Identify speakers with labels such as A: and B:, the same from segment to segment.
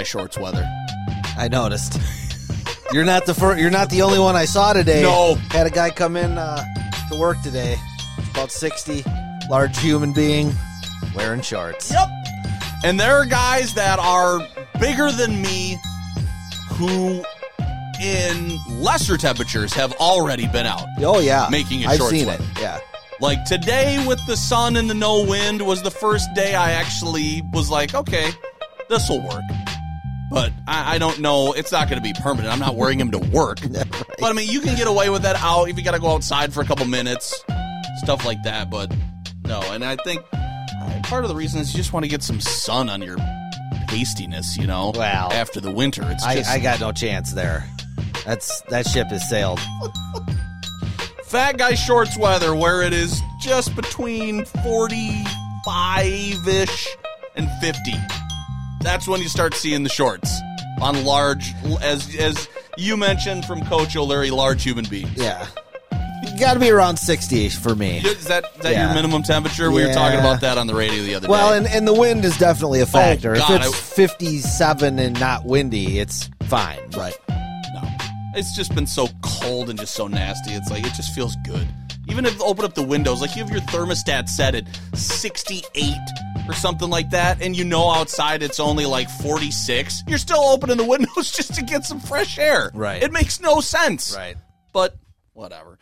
A: Guy shorts weather.
B: I noticed. You're not the fir- You're not the only one I saw today.
A: No.
B: had a guy come in uh, to work today. About sixty, large human being, wearing shorts.
A: Yep. And there are guys that are bigger than me who, in lesser temperatures, have already been out.
B: Oh yeah,
A: Making it
B: I've seen
A: weather.
B: it. Yeah.
A: Like today with the sun and the no wind was the first day I actually was like, okay, this will work. But I, I don't know. It's not going to be permanent. I'm not wearing him to work. But I mean, you can get away with that out if you got to go outside for a couple minutes, stuff like that. But no, and I think part of the reason is you just want to get some sun on your pastiness, you know.
B: Wow.
A: After the winter, it's
B: I,
A: just
B: I got no chance there. That's that ship has sailed.
A: fat guy shorts weather where it is just between 45 ish and 50. That's when you start seeing the shorts on large, as as you mentioned from Coach O'Leary, large human beings.
B: Yeah. Got to be around 60 for me.
A: Is that, is that
B: Yeah.
A: your minimum temperature? We were talking about that on the radio the other
B: Well,
A: day.
B: Well, and, and the wind is definitely a factor.
A: Oh, God,
B: if it's
A: I-
B: 57 and not windy, it's fine.
A: Right. No. It's just been so cold and just so nasty. It's like it just feels good. Even if open up the windows, like you have your thermostat set at 68 or something like that, and you know outside it's only like 46, you're still opening the windows just to get some fresh air.
B: Right.
A: It makes no sense.
B: Right.
A: But whatever.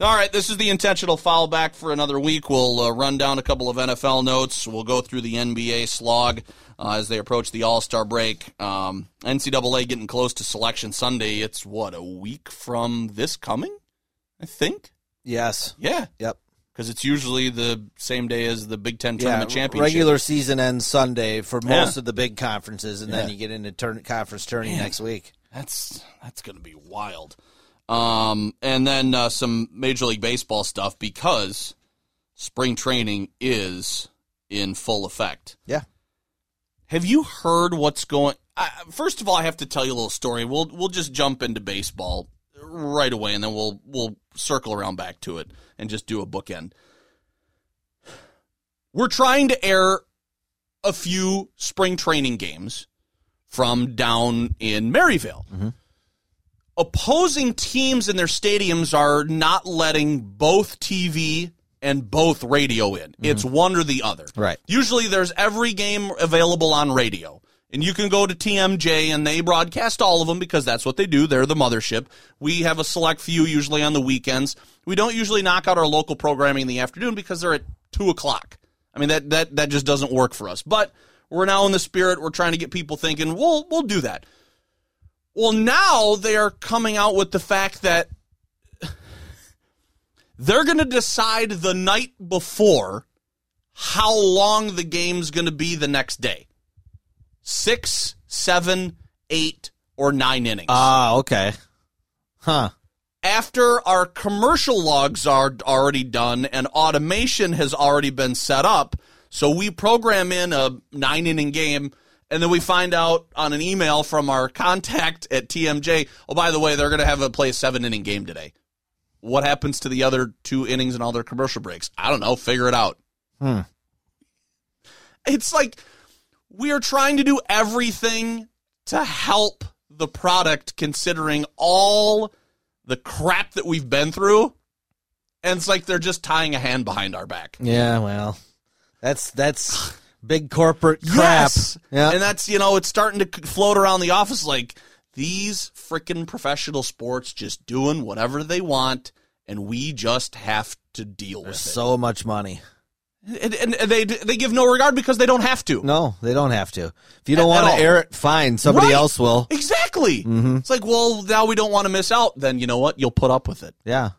A: All right, this is the intentional foul back for another week. We'll uh, run down a couple of NFL notes. We'll go through the NBA slog uh, as they approach the All Star break. Um, NCAA getting close to Selection Sunday. It's what a week from this coming, I think.
B: Yes.
A: Yeah,
B: Yep.
A: because it's usually the same day as the Big Ten
B: Yeah,
A: tournament championship.
B: regular season ends Sunday for most
A: Yeah.
B: of the big conferences, and then you get into turn- conference tourney
A: Man.
B: next week.
A: That's that's going to be wild. Um, and then uh, some Major League Baseball stuff because spring training is in full effect.
B: Yeah.
A: Have you heard what's going? First of all, I have to tell you a little story. We'll we'll just jump into baseball right away, and then we'll we'll circle around back to it and just do a bookend. We're trying to air a few spring training games from down in Maryvale. Mm-hmm. Opposing teams in their stadiums are not letting both TV and both radio in. It's mm-hmm. one or the other.
B: Right.
A: Usually there's every game available on radio. And you can go to TMJ and they broadcast all of them because that's what they do. They're the mothership. We have a select few usually on the weekends. We don't usually knock out our local programming in the afternoon because they're at two o'clock. I mean that that that just doesn't work for us. But we're now in the spirit. We're trying to get people thinking. We'll we'll do that. Well, now they are coming out with the fact that they're going to decide the night before how long the game's going to be the next day. Six, seven, eight, or nine innings.
B: Ah, okay. Huh.
A: After our commercial logs are already done and automation has already been set up, so we program in a nine inning game, and then we find out on an email from our contact at TMJ, oh, by the way, they're going to have a play a seven inning game today. What happens to the other two innings and all their commercial breaks? I don't know. Figure it out.
B: Hmm.
A: It's like we are trying to do everything to help the product considering all the crap that we've been through. And it's like they're just tying a hand behind our back.
B: Yeah, well, that's that's big corporate crap.
A: Yes.
B: Yeah.
A: And that's, you know, it's starting to float around the office like these freaking professional sports just doing whatever they want, and we just have to deal
B: There's
A: with it.
B: so much money.
A: And, and they they give no regard because they don't have to.
B: No, they don't have to. If you don't want to air it, fine. Somebody
A: Right.
B: else will.
A: Exactly.
B: Mhm.
A: It's like, well, now we don't want to miss out. Then you know what? You'll put up with it.
B: Yeah.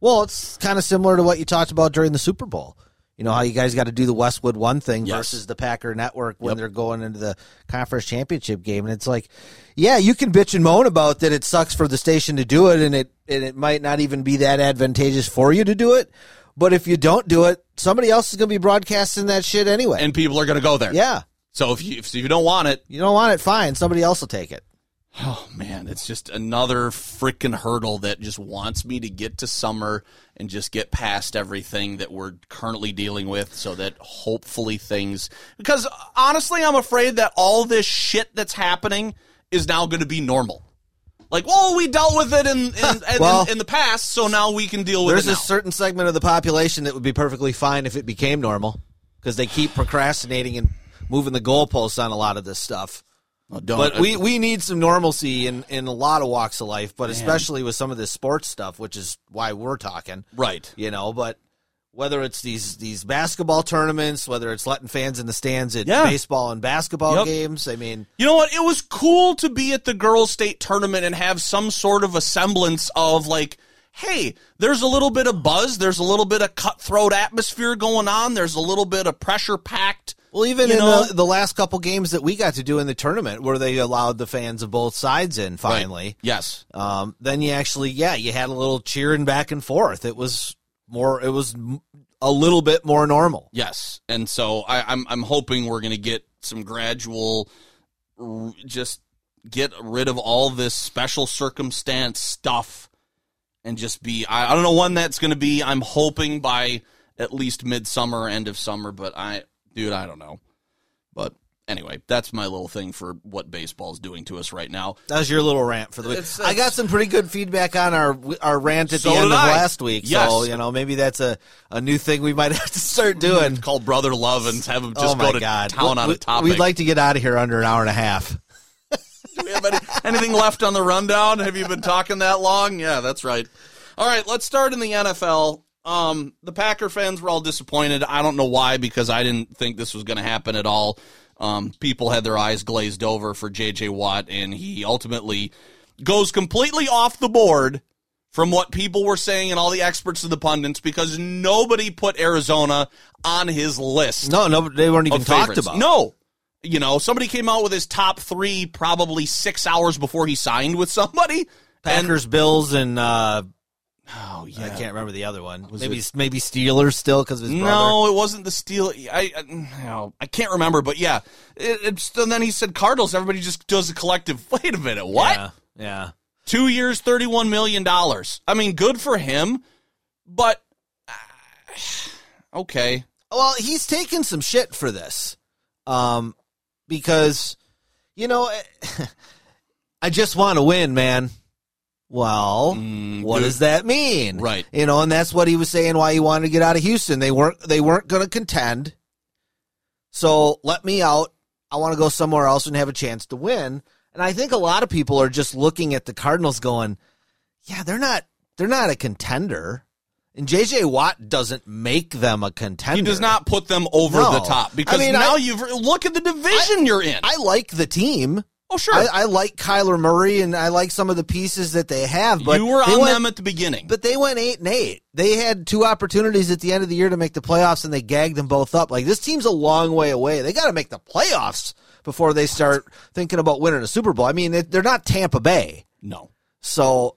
B: Well, it's kind of similar to what you talked about during the Super Bowl. You know how you guys got to do the Westwood One thing
A: Yes.
B: versus the Packer Network when
A: Yep.
B: they're going into the conference championship game, and it's like, yeah, you can bitch and moan about that. It sucks for the station to do it, and it and it might not even be that advantageous for you to do it. But if you don't do it, somebody else is going to be broadcasting that shit anyway.
A: And people are going to go there.
B: yeah,
A: So if you if you don't want it,
B: you don't want it, fine. Somebody else will take it.
A: Oh man, it's just another freaking hurdle that just wants me to get to summer and just get past everything that we're currently dealing with so that hopefully things because honestly I'm afraid that all this shit that's happening is now going to be normal. Like, well, we dealt with it in in, in,
B: Well-
A: in the past, so now we can deal with
B: There's
A: it
B: There's
A: a
B: certain segment of the population that would be perfectly fine if it became normal because they keep procrastinating and moving the goalposts on a lot of this stuff.
A: Don't-
B: But we, uh, we need some normalcy in, in a lot of walks of life, but especially with some of this sports stuff, which is why we're talking.
A: right.
B: You know, but whether it's these these basketball tournaments, whether it's letting fans in the stands at
A: Yeah.
B: baseball and basketball
A: Yep.
B: games, I mean,
A: You know what? It was cool to be at the girls' state tournament and have some sort of a semblance of like, hey, there's a little bit of buzz, there's a little bit of cutthroat atmosphere going on, there's a little bit of pressure packed.
B: Well, even
A: You
B: in
A: know?
B: the, the last couple games that we got to do in the tournament, where they allowed the fans of both sides in finally,
A: Yes.
B: um, then you actually, yeah, you had a little cheering back and forth. It was more, it was a little bit more normal.
A: Yes. And so I, I'm I'm hoping we're gonna get some gradual r- just get rid of all this special circumstance stuff and just be I, I don't know when that's gonna be. I'm hoping by at least midsummer, end of summer, but I dude, I don't know. But anyway, that's my little thing for what baseball's doing to us right now.
B: That was your little rant for the week.
A: It's-
B: I got some pretty good feedback on our our rant at
A: So
B: the end of
A: I.
B: last week. So you know, maybe that's a, a new thing we might have to start doing.
A: Call brother love and have him just
B: oh my
A: go to
B: god,
A: town on
B: We-
A: a topic.
B: We'd like to get out of here under an hour and a half.
A: Do we have any, anything left on the rundown? Have you been talking that long? Yeah, that's right. All right, let's start in the NFL. Um, the Packer fans were all disappointed. I don't know why, because I didn't think this was going to happen at all. Um, people had their eyes glazed over for J.J. Watt, and he ultimately goes completely off the board from what people were saying and all the experts and the pundits because nobody put Arizona on his list
B: No, no, they weren't even talked
A: favorites.
B: about.
A: No. You know, somebody came out with his top three probably six hours before he signed with somebody. And-
B: Packers, Bills, and uh,
A: oh, yeah,
B: I can't remember the other one.
A: Was
B: maybe
A: it-
B: maybe Steelers still because of his brother.
A: No, it wasn't the Steel. I, I, I can't remember, but yeah. It, and then he said Cardinals. Everybody just does a collective. Wait a minute, what?
B: Yeah, yeah.
A: Two years, thirty-one million dollars. I mean, good for him, but uh, okay.
B: Well, he's taken some shit for this, um, because you know, I just want to win, man. Well,
A: Mm,
B: what does that mean?
A: Right.
B: You know, and that's what he was saying why he wanted to get out of Houston. They weren't they weren't going to contend. So let me out. I want to go somewhere else and have a chance to win. And I think a lot of people are just looking at the Cardinals going, yeah, they're not they're not a contender. And JJ Watt doesn't make them a contender.
A: He does not put them over
B: No.
A: the top because
B: I mean,
A: now
B: I-
A: you've look at the division you're in.
B: I like the team.
A: Oh, sure.
B: I, I like Kyler Murray and I like some of the pieces that they have. But
A: you were on
B: went-
A: them at the beginning.
B: But they went eight and eight. They had two opportunities at the end of the year to make the playoffs, and they gagged them both up. Like this team's a long way away. They got to make the playoffs before they start thinking about winning a Super Bowl. I mean, they- they're not Tampa Bay,
A: no.
B: so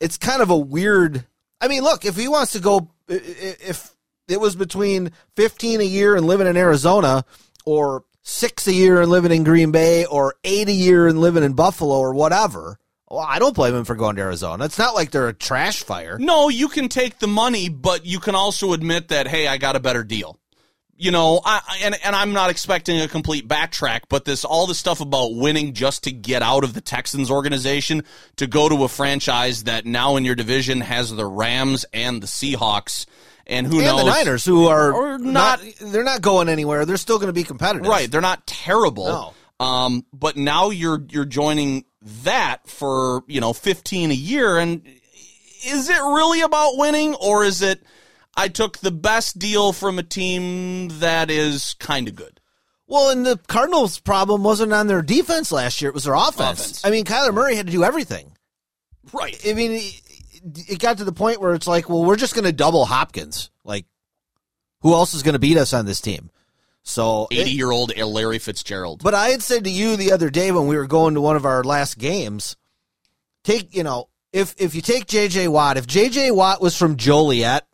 B: it's kind of a weird. I mean, look, if he wants to go, i- i- if it was between fifteen a year and living in Arizona, or six a year and living in Green Bay, or eight a year and living in Buffalo, or whatever. Well, I don't blame him for going to Arizona. It's not like they're a trash fire.
A: No, you can take the money, but you can also admit that hey, I got a better deal. You know, I- and and I'm not expecting a complete backtrack, but this all the stuff about winning just to get out of the Texans organization to go to a franchise that now in your division has the Rams and the Seahawks, and who
B: and
A: knows
B: the Niners, who are
A: Or
B: not,
A: not-
B: they're not going anywhere. They're still going to be competitive.
A: Right, they're not terrible.
B: No.
A: Um, but now you're you're joining that for you know 15 a year, and is it really about winning, or is it I took the best deal from a team that is kind of good?
B: Well, and the Cardinals' problem wasn't on their defense last year; it was their offense.
A: Offense.
B: I mean, Kyler Murray had to do everything.
A: Right.
B: I mean, it, got to the point where it's like, well, we're just going to double Hopkins. Like, Who else is going to beat us on this team? So,
A: 80 year old Larry Fitzgerald.
B: but I had said to you the other day when we were going to one of our last games, take you know if if you take J.J. Watt, if J.J. Watt was from Joliet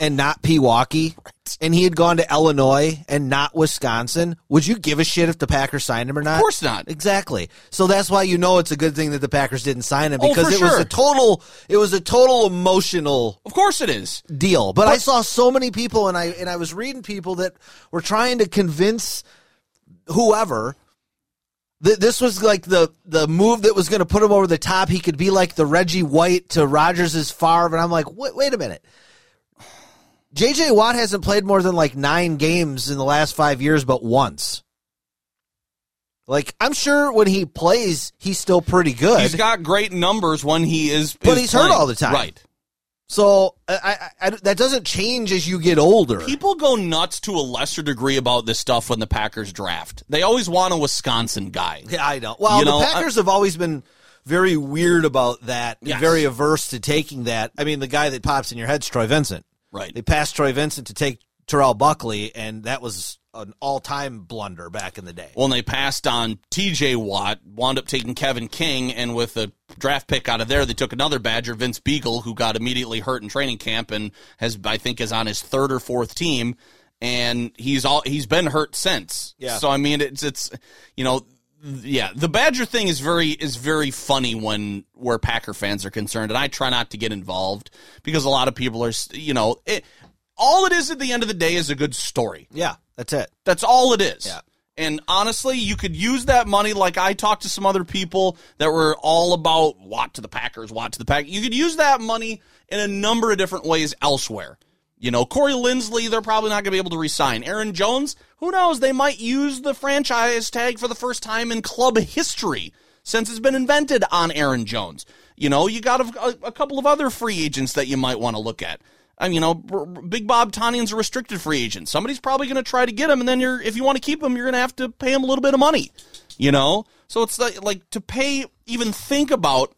B: and not Pewaukee, and he had gone to Illinois and not Wisconsin, would you give a shit if the Packers signed him or not?
A: Of course not.
B: Exactly. So that's why you know it's a good thing that the Packers didn't sign him
A: Oh,
B: because
A: for
B: it was a total it was a total emotional
A: Of course it is.
B: deal. But, I saw so many people, and I and I was reading people that were trying to convince whoever that this was like the the move that was going to put him over the top. He could be like the Reggie White to Rodgers' Favre, and I'm like, wait, wait a minute. JJ Watt hasn't played more than like nine games in the last five years, but once. Like I'm sure when he plays, he's still pretty good.
A: He's got great numbers when he is.
B: But
A: is
B: he's hurt all the time.
A: Right.
B: so I, I, I, that doesn't change as you get older.
A: People go nuts to a lesser degree about this stuff when the Packers draft. They always want a Wisconsin guy.
B: Yeah, I know. Well,
A: You
B: the
A: know,
B: Packers have always been very weird about that,
A: Yes.
B: very averse to taking that. I mean, the guy that pops in your head's Troy Vincent.
A: Right.
B: They passed Troy Vincent to take Terrell Buckley, and that was an all-time blunder back in the day.
A: When they passed on T.J. Watt, wound up taking Kevin King, and with a draft pick out of there, they took another Badger, Vince Biegel, who got immediately hurt in training camp and has, I think, is on his third or fourth team, and he's all he's been hurt since.
B: Yeah.
A: So I mean, it's it's you know. Yeah, the Badger thing is very is very funny when where Packer fans are concerned, and I try not to get involved because a lot of people are, you know, it, all it is at the end of the day is a good story.
B: Yeah, that's it.
A: That's all it is.
B: Yeah.
A: And honestly, you could use that money like I talked to some other people that were all about Watt to the Packers, Watt to the Packers. You could use that money in a number of different ways elsewhere. You know, Corey Linsley, they're probably not going to be able to resign. Aaron Jones, who knows? They might use the franchise tag for the first time in club history since it's been invented on Aaron Jones. You know, you got a, a couple of other free agents that you might want to look at. I mean, you know, Big Bob Tonyan's a restricted free agent. Somebody's probably going to try to get him, and then you're, if you want to keep him, you're going to have to pay him a little bit of money. You know, so it's like, like to pay, even think about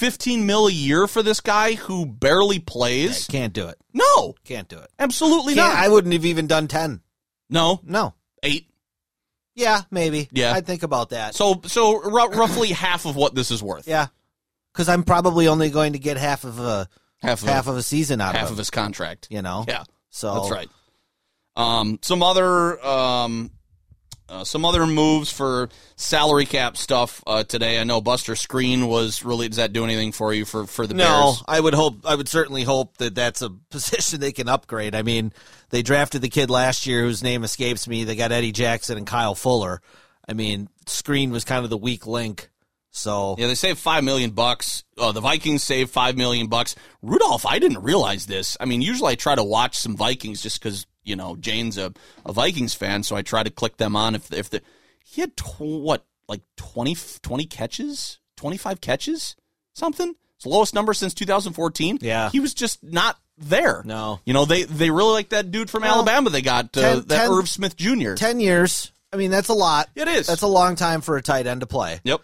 A: 15 mil a year for this guy who barely plays.
B: Can't do it.
A: No,
B: Can't do it.
A: absolutely
B: Can't,
A: not.
B: I wouldn't have even done ten.
A: no,
B: No.
A: eight.
B: Yeah, maybe.
A: Yeah.
B: I'd think about that.
A: So, so ru- roughly half of what this is worth.
B: yeah, because I'm probably only going to get half of a
A: half of
B: half of a season out
A: half
B: of
A: half
B: of
A: his contract.
B: You know.
A: Yeah,
B: So
A: that's right. Um, some other um, uh, some other moves for salary cap stuff uh, today. I know Buster Skrine was really. Does that do anything for you for for the
B: No,
A: Bears?
B: I would hope. I would certainly hope that that's a position they can upgrade. I mean, they drafted the kid last year whose name escapes me. They got Eddie Jackson and Kyle Fuller. I mean, Screen was kind of the weak link. So
A: Yeah, they saved five million bucks. Uh, the Vikings saved five million bucks. Rudolph, I didn't realize this. I mean, usually I try to watch some Vikings just because you know Jane's a, a Vikings fan, so I try to click them on. If if the he had tw- what like 20, 20 catches, twenty five catches, something. It's the lowest number since two thousand fourteen.
B: Yeah.
A: he was just not there.
B: No.
A: you know they they really like that dude from
B: Well,
A: Alabama. They got uh,
B: ten-
A: that
B: ten-
A: Irv Smith Jr.
B: ten years. I mean, that's a lot.
A: It is.
B: That's a long time for a tight end to play.
A: Yep.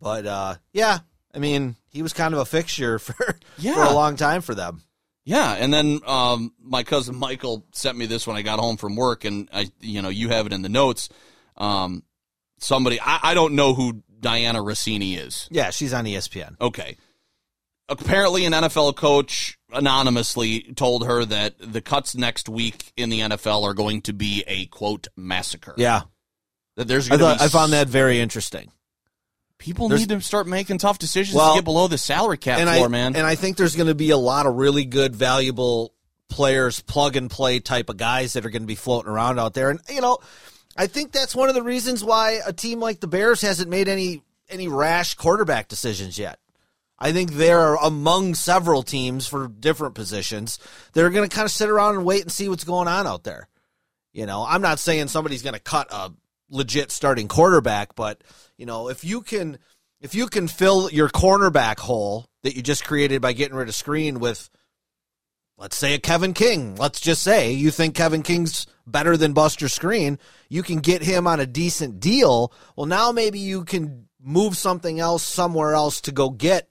B: But uh, yeah, I mean, he was kind of a fixture for for
A: Yeah.
B: a long time for them.
A: Yeah, and then um, my cousin Michael sent me this when I got home from work, and I, you know, you have it in the notes. Um, somebody, I, I don't know who Dianna Russini is.
B: Yeah, she's on ESPN.
A: Okay, apparently an NFL coach anonymously told her that the cuts next week in the NFL are going to be a quote massacre.
B: Yeah,
A: that there's
B: I thought
A: be
B: I found that very interesting.
A: People
B: there's-
A: need to start making tough decisions
B: Well,
A: to get below the salary cap
B: and
A: floor,
B: I
A: man.
B: and I think there's going to be a lot of really good, valuable players, plug and play type of guys that are going to be floating around out there. And you know, I think that's one of the reasons why a team like the Bears hasn't made any any rash quarterback decisions yet. I think they're among several teams for different positions. They're going to kind of sit around and wait and see what's going on out there. You know, I'm not saying somebody's going to cut a legit starting quarterback, but you know, if you can if you can fill your cornerback hole that you just created by getting rid of Skrine with let's say a Kevin King, let's just say you think Kevin King's better than Buster Skrine, you can get him on a decent deal. Well, now maybe you can move something else somewhere else to go get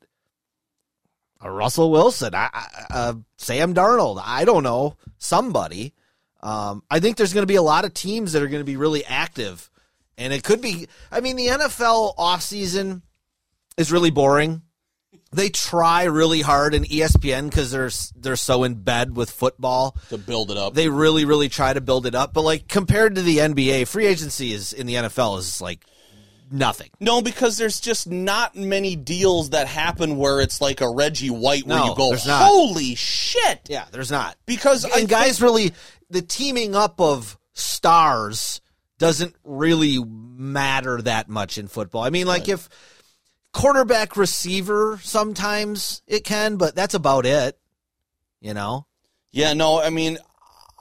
B: a Russell Wilson, uh, Sam Darnold. I don't know somebody. Um, I think there's going to be a lot of teams that are going to be really active, and it could be. I mean, the NFL offseason is really boring. They try really hard in ESPN because they're they're so in bed with football.
A: to build it up.
B: They really, really try to build it up. But like compared to the NBA, free agency is in the NFL is like nothing.
A: no, because there's just not many deals that happen where it's like a Reggie White where
B: No,
A: you go, holy shit.
B: Yeah, there's not.
A: Because I
B: and guys really the teaming up of stars doesn't really matter that much in football. I mean, like if quarterback receiver sometimes it can, but that's about it. You know?
A: Yeah, no, I mean,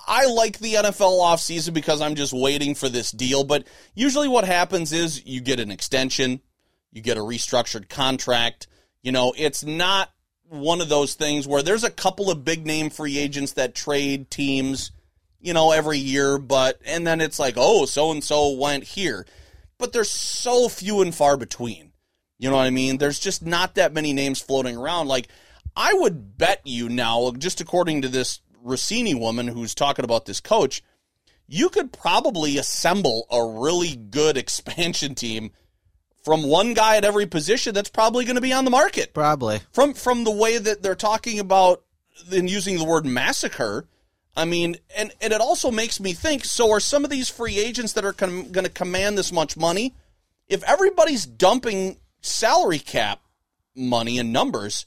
A: I like the NFL offseason because I'm just waiting for this deal. But usually what happens is you get an extension, you get a restructured contract. You know, it's not one of those things where there's a couple of big name free agents that trade teams, you know, every year, but, and then it's like, oh, so and so went here. But there's so few and far between. You know what I mean? There's just not that many names floating around. Like, I would bet you now, just according to this Russini woman who's talking about this coach, you could probably assemble a really good expansion team from one guy at every position that's probably going to be on the market.
B: Probably.
A: From from the way that they're talking about and using the word massacre, I mean, and and it also makes me think. So are some of these free agents that are com- going to command this much money? If everybody's dumping salary cap money and numbers,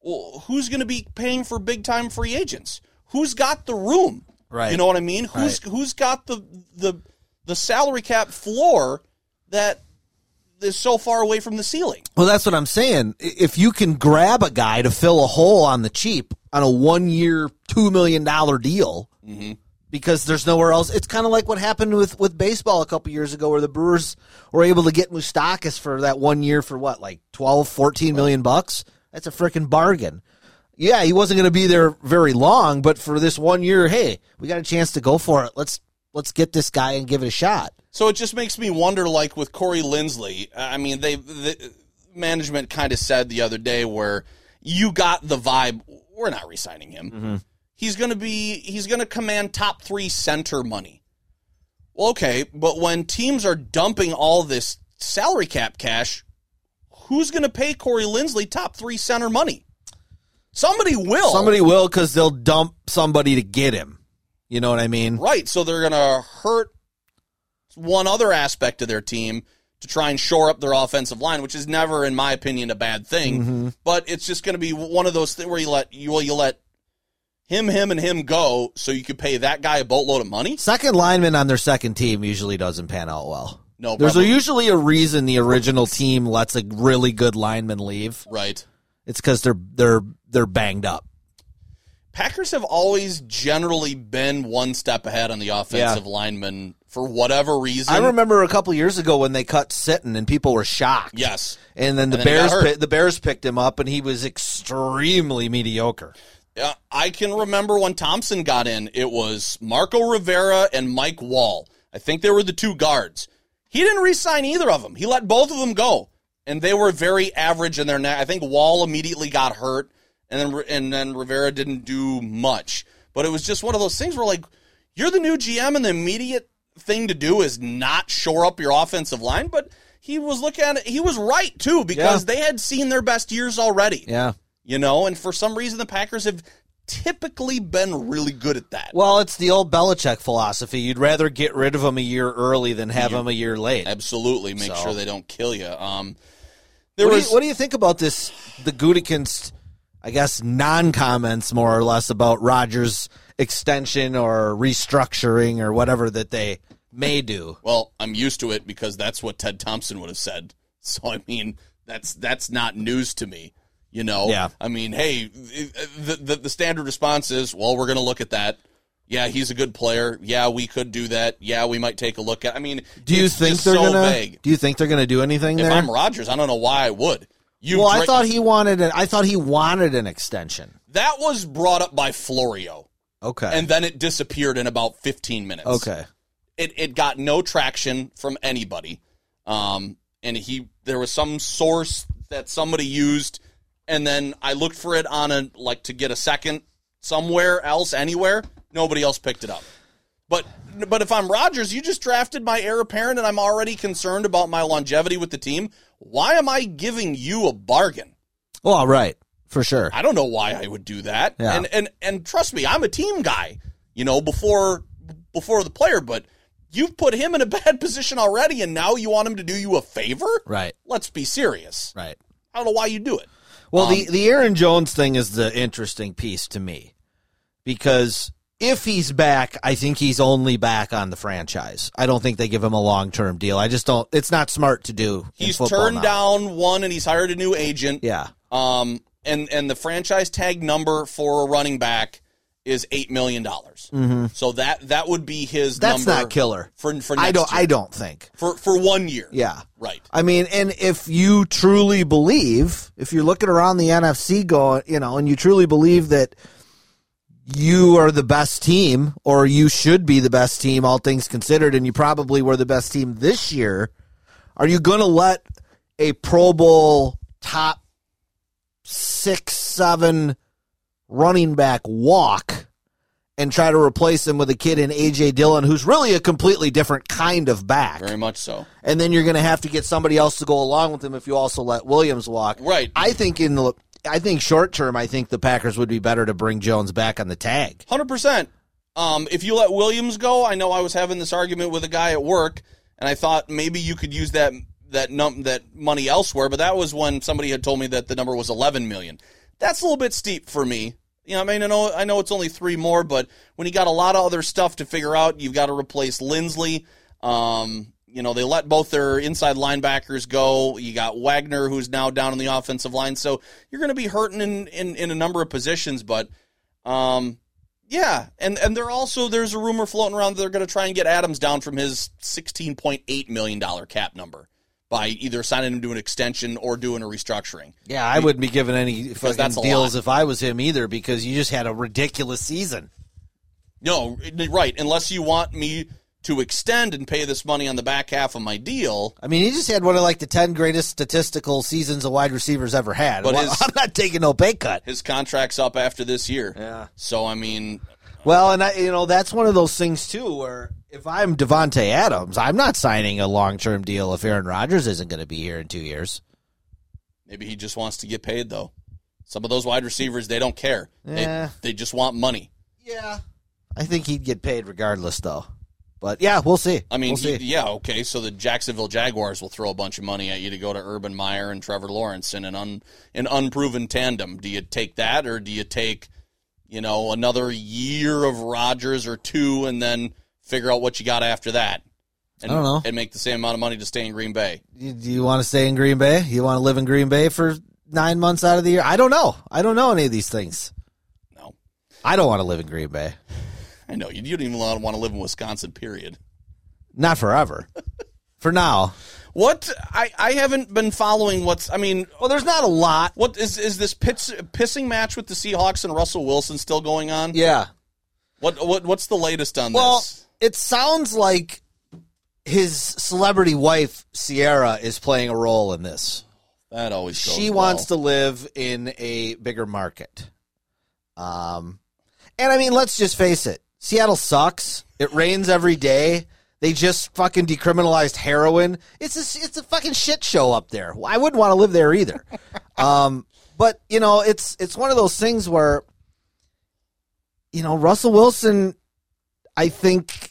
A: well, who's going to be paying for big time free agents? Who's got the room?
B: Right.
A: You know what I mean? Who's who's got the the the salary cap floor that is so far away from the ceiling?
B: Well, that's what I'm saying. If you can grab a guy to fill a hole on the cheap on a one year, $2 million deal, mm-hmm. because there's nowhere else, it's kind of like what happened with, with baseball a couple years ago where the Brewers were able to get Moustakas for that one year for what, like 12, 14 million bucks? That's a freaking bargain. Yeah, he wasn't going to be there very long, but for this one year, hey, we got a chance to go for it. Let's let's get this guy and give it a shot.
A: So it just makes me wonder, like with Corey Linsley. I mean, they the management kind of said the other day where you got the vibe. We're not resigning him. Mm-hmm. He's going to be. He's going to command top three center money. Well, okay, but when teams are dumping all this salary cap cash, who's going to pay Corey Linsley top three center money? Somebody will.
B: Somebody will because they'll dump somebody to get him. You know what I mean?
A: Right. So they're going to hurt one other aspect of their team to try and shore up their offensive line, which is never, in my opinion, a bad thing.
B: Mm-hmm.
A: But it's just going to be one of those things where you let you well, you let him, him, and him go, so you could pay that guy a boatload of money.
B: Second lineman on their second team usually doesn't pan out well.
A: No,
B: There's a, usually a reason the original team lets a really good lineman leave.
A: right.
B: It's because they're they're they're banged up.
A: Packers have always generally been one step ahead on the offensive lineman for whatever reason.
B: I remember a couple years ago when they cut Sitton and people were shocked.
A: Yes.
B: and then the
A: And then
B: Bears pi- the Bears picked him up and he was extremely mediocre.
A: Yeah, I can remember when Thompson got in, it was Marco Rivera and Mike Wall. I think they were the two guards. He didn't re-sign either of them. He let both of them go, and they were very average in their net. I think Wall immediately got hurt, and then and then Rivera didn't do much. But it was just one of those things where like you're the new GM, and the immediate thing to do is not shore up your offensive line. But he was looking at it. He was right too because
B: Yeah.
A: they had seen their best years already
B: Yeah.
A: you know, and for some reason the Packers have typically been really good at that.
B: Well, it's the old Belichick philosophy. You'd rather get rid of them a year early than have them a year late.
A: Absolutely, make
B: So-
A: sure they don't kill you. Um, there
B: What do,
A: was
B: you, what do you think about this? The Gutekunst, I guess, non-comments more or less about Rodgers' extension or restructuring or whatever that they may do.
A: well, I'm used to it because that's what Ted Thompson would have said. So I mean, that's that's not news to me. You know,
B: Yeah.
A: I mean, hey, the the, the standard response is, well, we're going to look at that. Yeah, he's a good player. Yeah, we could do that. Yeah, we might take a look at. I mean,
B: Do you
A: it's
B: think they're
A: so
B: gonna?
A: vague?
B: Do you think they're gonna do anything
A: If
B: there?
A: I'm Rodgers, I don't know why I would. You
B: well, I thought he wanted an. I thought he wanted an extension.
A: that was brought up by Florio.
B: Okay.
A: and then it disappeared in about 15 minutes.
B: okay.
A: It it got no traction from anybody. Um and he there was some source that somebody used and then I looked for it on a like to get a second somewhere else anywhere. Nobody else picked it up. But but if I'm Rodgers, you just drafted my heir apparent, and I'm already concerned about my longevity with the team. Why am I giving you a bargain?
B: Well, right, for sure.
A: I don't know why I would do that.
B: Yeah.
A: And and and trust me, I'm a team guy. You know, before before the player, but you've put him in a bad position already, and now you want him to do you a favor?
B: Right,
A: Let's be serious.
B: right.
A: I don't know why you do it.
B: Well,
A: Um,
B: the the Aaron Jones thing is the interesting piece to me because if he's back, I think he's only back on the franchise. I don't think they give him a long term deal. I just don't. It's not smart to do.
A: He's turned
B: now.
A: down one, and he's hired a new agent.
B: Yeah,
A: Um, and and the franchise tag number for a running back is eight million dollars. Mm-hmm. So that that would be his.
B: that's
A: number
B: not killer.
A: for for next
B: I don't.
A: year.
B: I don't think.
A: for for one year.
B: Yeah.
A: right.
B: I mean, and if you truly believe, if you're looking around the NFC going, you know, and you truly believe that you are the best team or you should be the best team, all things considered, and you probably were the best team this year, are you going to let a Pro Bowl top six, seven running back walk and try to replace him with a kid in A.J. Dillon who's really a completely different kind of back?
A: Very much so.
B: and then you're going to have to get somebody else to go along with him if you also let Williams walk.
A: Right.
B: I think in the I think short term, I think the Packers would be better to bring Jones back on the tag.
A: Hundred percent. Um, if you let Williams go, I know I was having this argument with a guy at work, and I thought maybe you could use that that num that money elsewhere. But that was when somebody had told me that the number was eleven million. That's a little bit steep for me. You know, I mean, I know I know it's only three more, but when you got a lot of other stuff to figure out, you've got to replace Linsley. Um, you know, they let both their inside linebackers go. You got Wagner, who's now down in the offensive line, so you're going to be hurting in, in in a number of positions. But um, yeah, and and they're also there's a rumor floating around that they're going to try and get Adams down from his sixteen point eight million dollar cap number by either signing him to an extension or doing a restructuring.
B: Yeah, I wouldn't be giving any fucking deals
A: lot.
B: if I was him either because you just had a ridiculous season.
A: No, right, unless you want me to extend and pay this money on the back half of my deal.
B: I mean, he just had one of like the ten greatest statistical seasons a wide receiver's ever had.
A: But his-
B: I'm not taking no pay cut.
A: His contract's up after this year.
B: Yeah.
A: So I mean,
B: Well, and I, you know that's one of those things too, where if I'm Davante Adams, I'm not signing a long term deal if Aaron Rodgers isn't going to be here in two years.
A: maybe he just wants to get paid though. Some of those wide receivers, they don't care.
B: Yeah.
A: They they just want money.
B: Yeah, I think he'd get paid regardless, though. But yeah, we'll see.
A: I mean,
B: we'll see.
A: yeah, okay. So the Jacksonville Jaguars will throw a bunch of money at you to go to Urban Meyer and Trevor Lawrence in an un, an unproven tandem. Do you take that, or do you take, you know, another year of Rodgers or two, and then figure out what you got after that? And,
B: I don't know.
A: And make the same amount of money to stay in Green Bay.
B: You- do you want to stay in Green Bay? You want to live in Green Bay for nine months out of the year? I don't know. I don't know any of these things.
A: No,
B: I don't want to live in Green Bay.
A: I know you. You don't even want to live in Wisconsin. Period.
B: Not forever. for now.
A: What I I haven't been following. What's I mean.
B: Well, there's not a lot.
A: What is is this pits, pissing match with the Seahawks and Russell Wilson still going on?
B: Yeah.
A: What what what's the latest on
B: Well,
A: this?
B: It sounds like his celebrity wife Ciara is playing a role in this.
A: That always goes
B: she
A: well.
B: wants to live in a bigger market. Um, and I mean, let's just face it: Seattle sucks. It rains every day. They just fucking decriminalized heroin. It's a, it's a fucking shit show up there. I wouldn't want to live there either. um, but you know, it's it's one of those things where, you know, Russell Wilson, I think,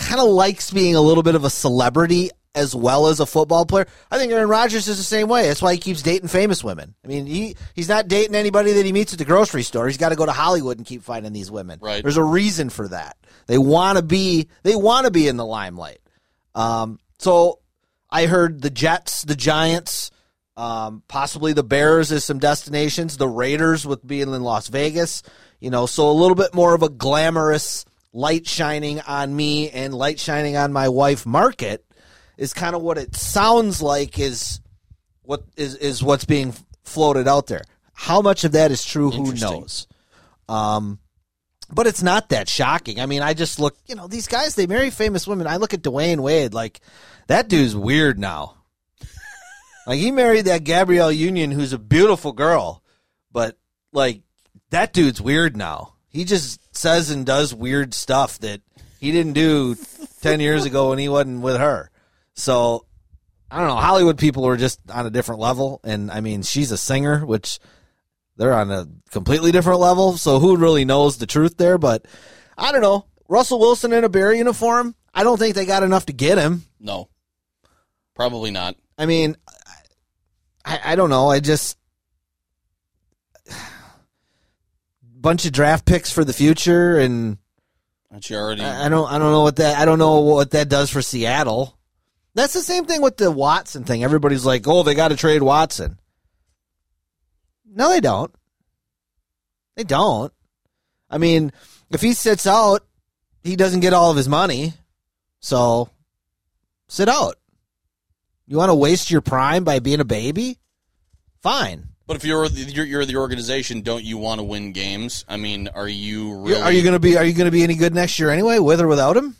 B: kind of likes being a little bit of a celebrity as well as a football player. I think Aaron Rodgers is the same way. That's why he keeps dating famous women. I mean, he he's not dating anybody that he meets at the grocery store. He's got to go to Hollywood and keep finding these women.
A: Right.
B: There's a reason for that. They want to be they want to be in the limelight. Um, so I heard the Jets, the Giants, um, possibly the Bears as some destinations. The Raiders with being in Las Vegas. You know, so a little bit more of a glamorous light shining on me and light shining on my wife market is kind of what it sounds like is what is is what's being floated out there. How much of that is true? Who knows? Um, but it's not that shocking. I mean, I just look, you know, these guys they marry famous women. I look at Dwyane Wade, like that dude's weird now. like he married that Gabrielle Union, who's a beautiful girl, but like that dude's weird now. He just says and does weird stuff that he didn't do 10 years ago when he wasn't with her. So I don't know. Hollywood people are just on a different level. And I mean, she's a singer, which they're on a completely different level. So who really knows the truth there? But I don't know. Russell Wilson in a Bear uniform, I don't think they got enough to get him.
A: No, probably not.
B: I mean, I, I don't know. I just bunch of draft picks for the future, and
A: you already?
B: I I don't I don't know what that I don't know what that does for Seattle. That's the same thing with the Watson thing. Everybody's like, "Oh, they got to trade Watson." No, they don't. They don't. I mean, if he sits out, he doesn't get all of his money. So, sit out. You want to waste your prime by being a baby? Fine.
A: But if you're the, you're, you're the organization, don't you want to win games? I mean, are you really?
B: Are you going to be Are you going to be any good next year anyway, with or without him?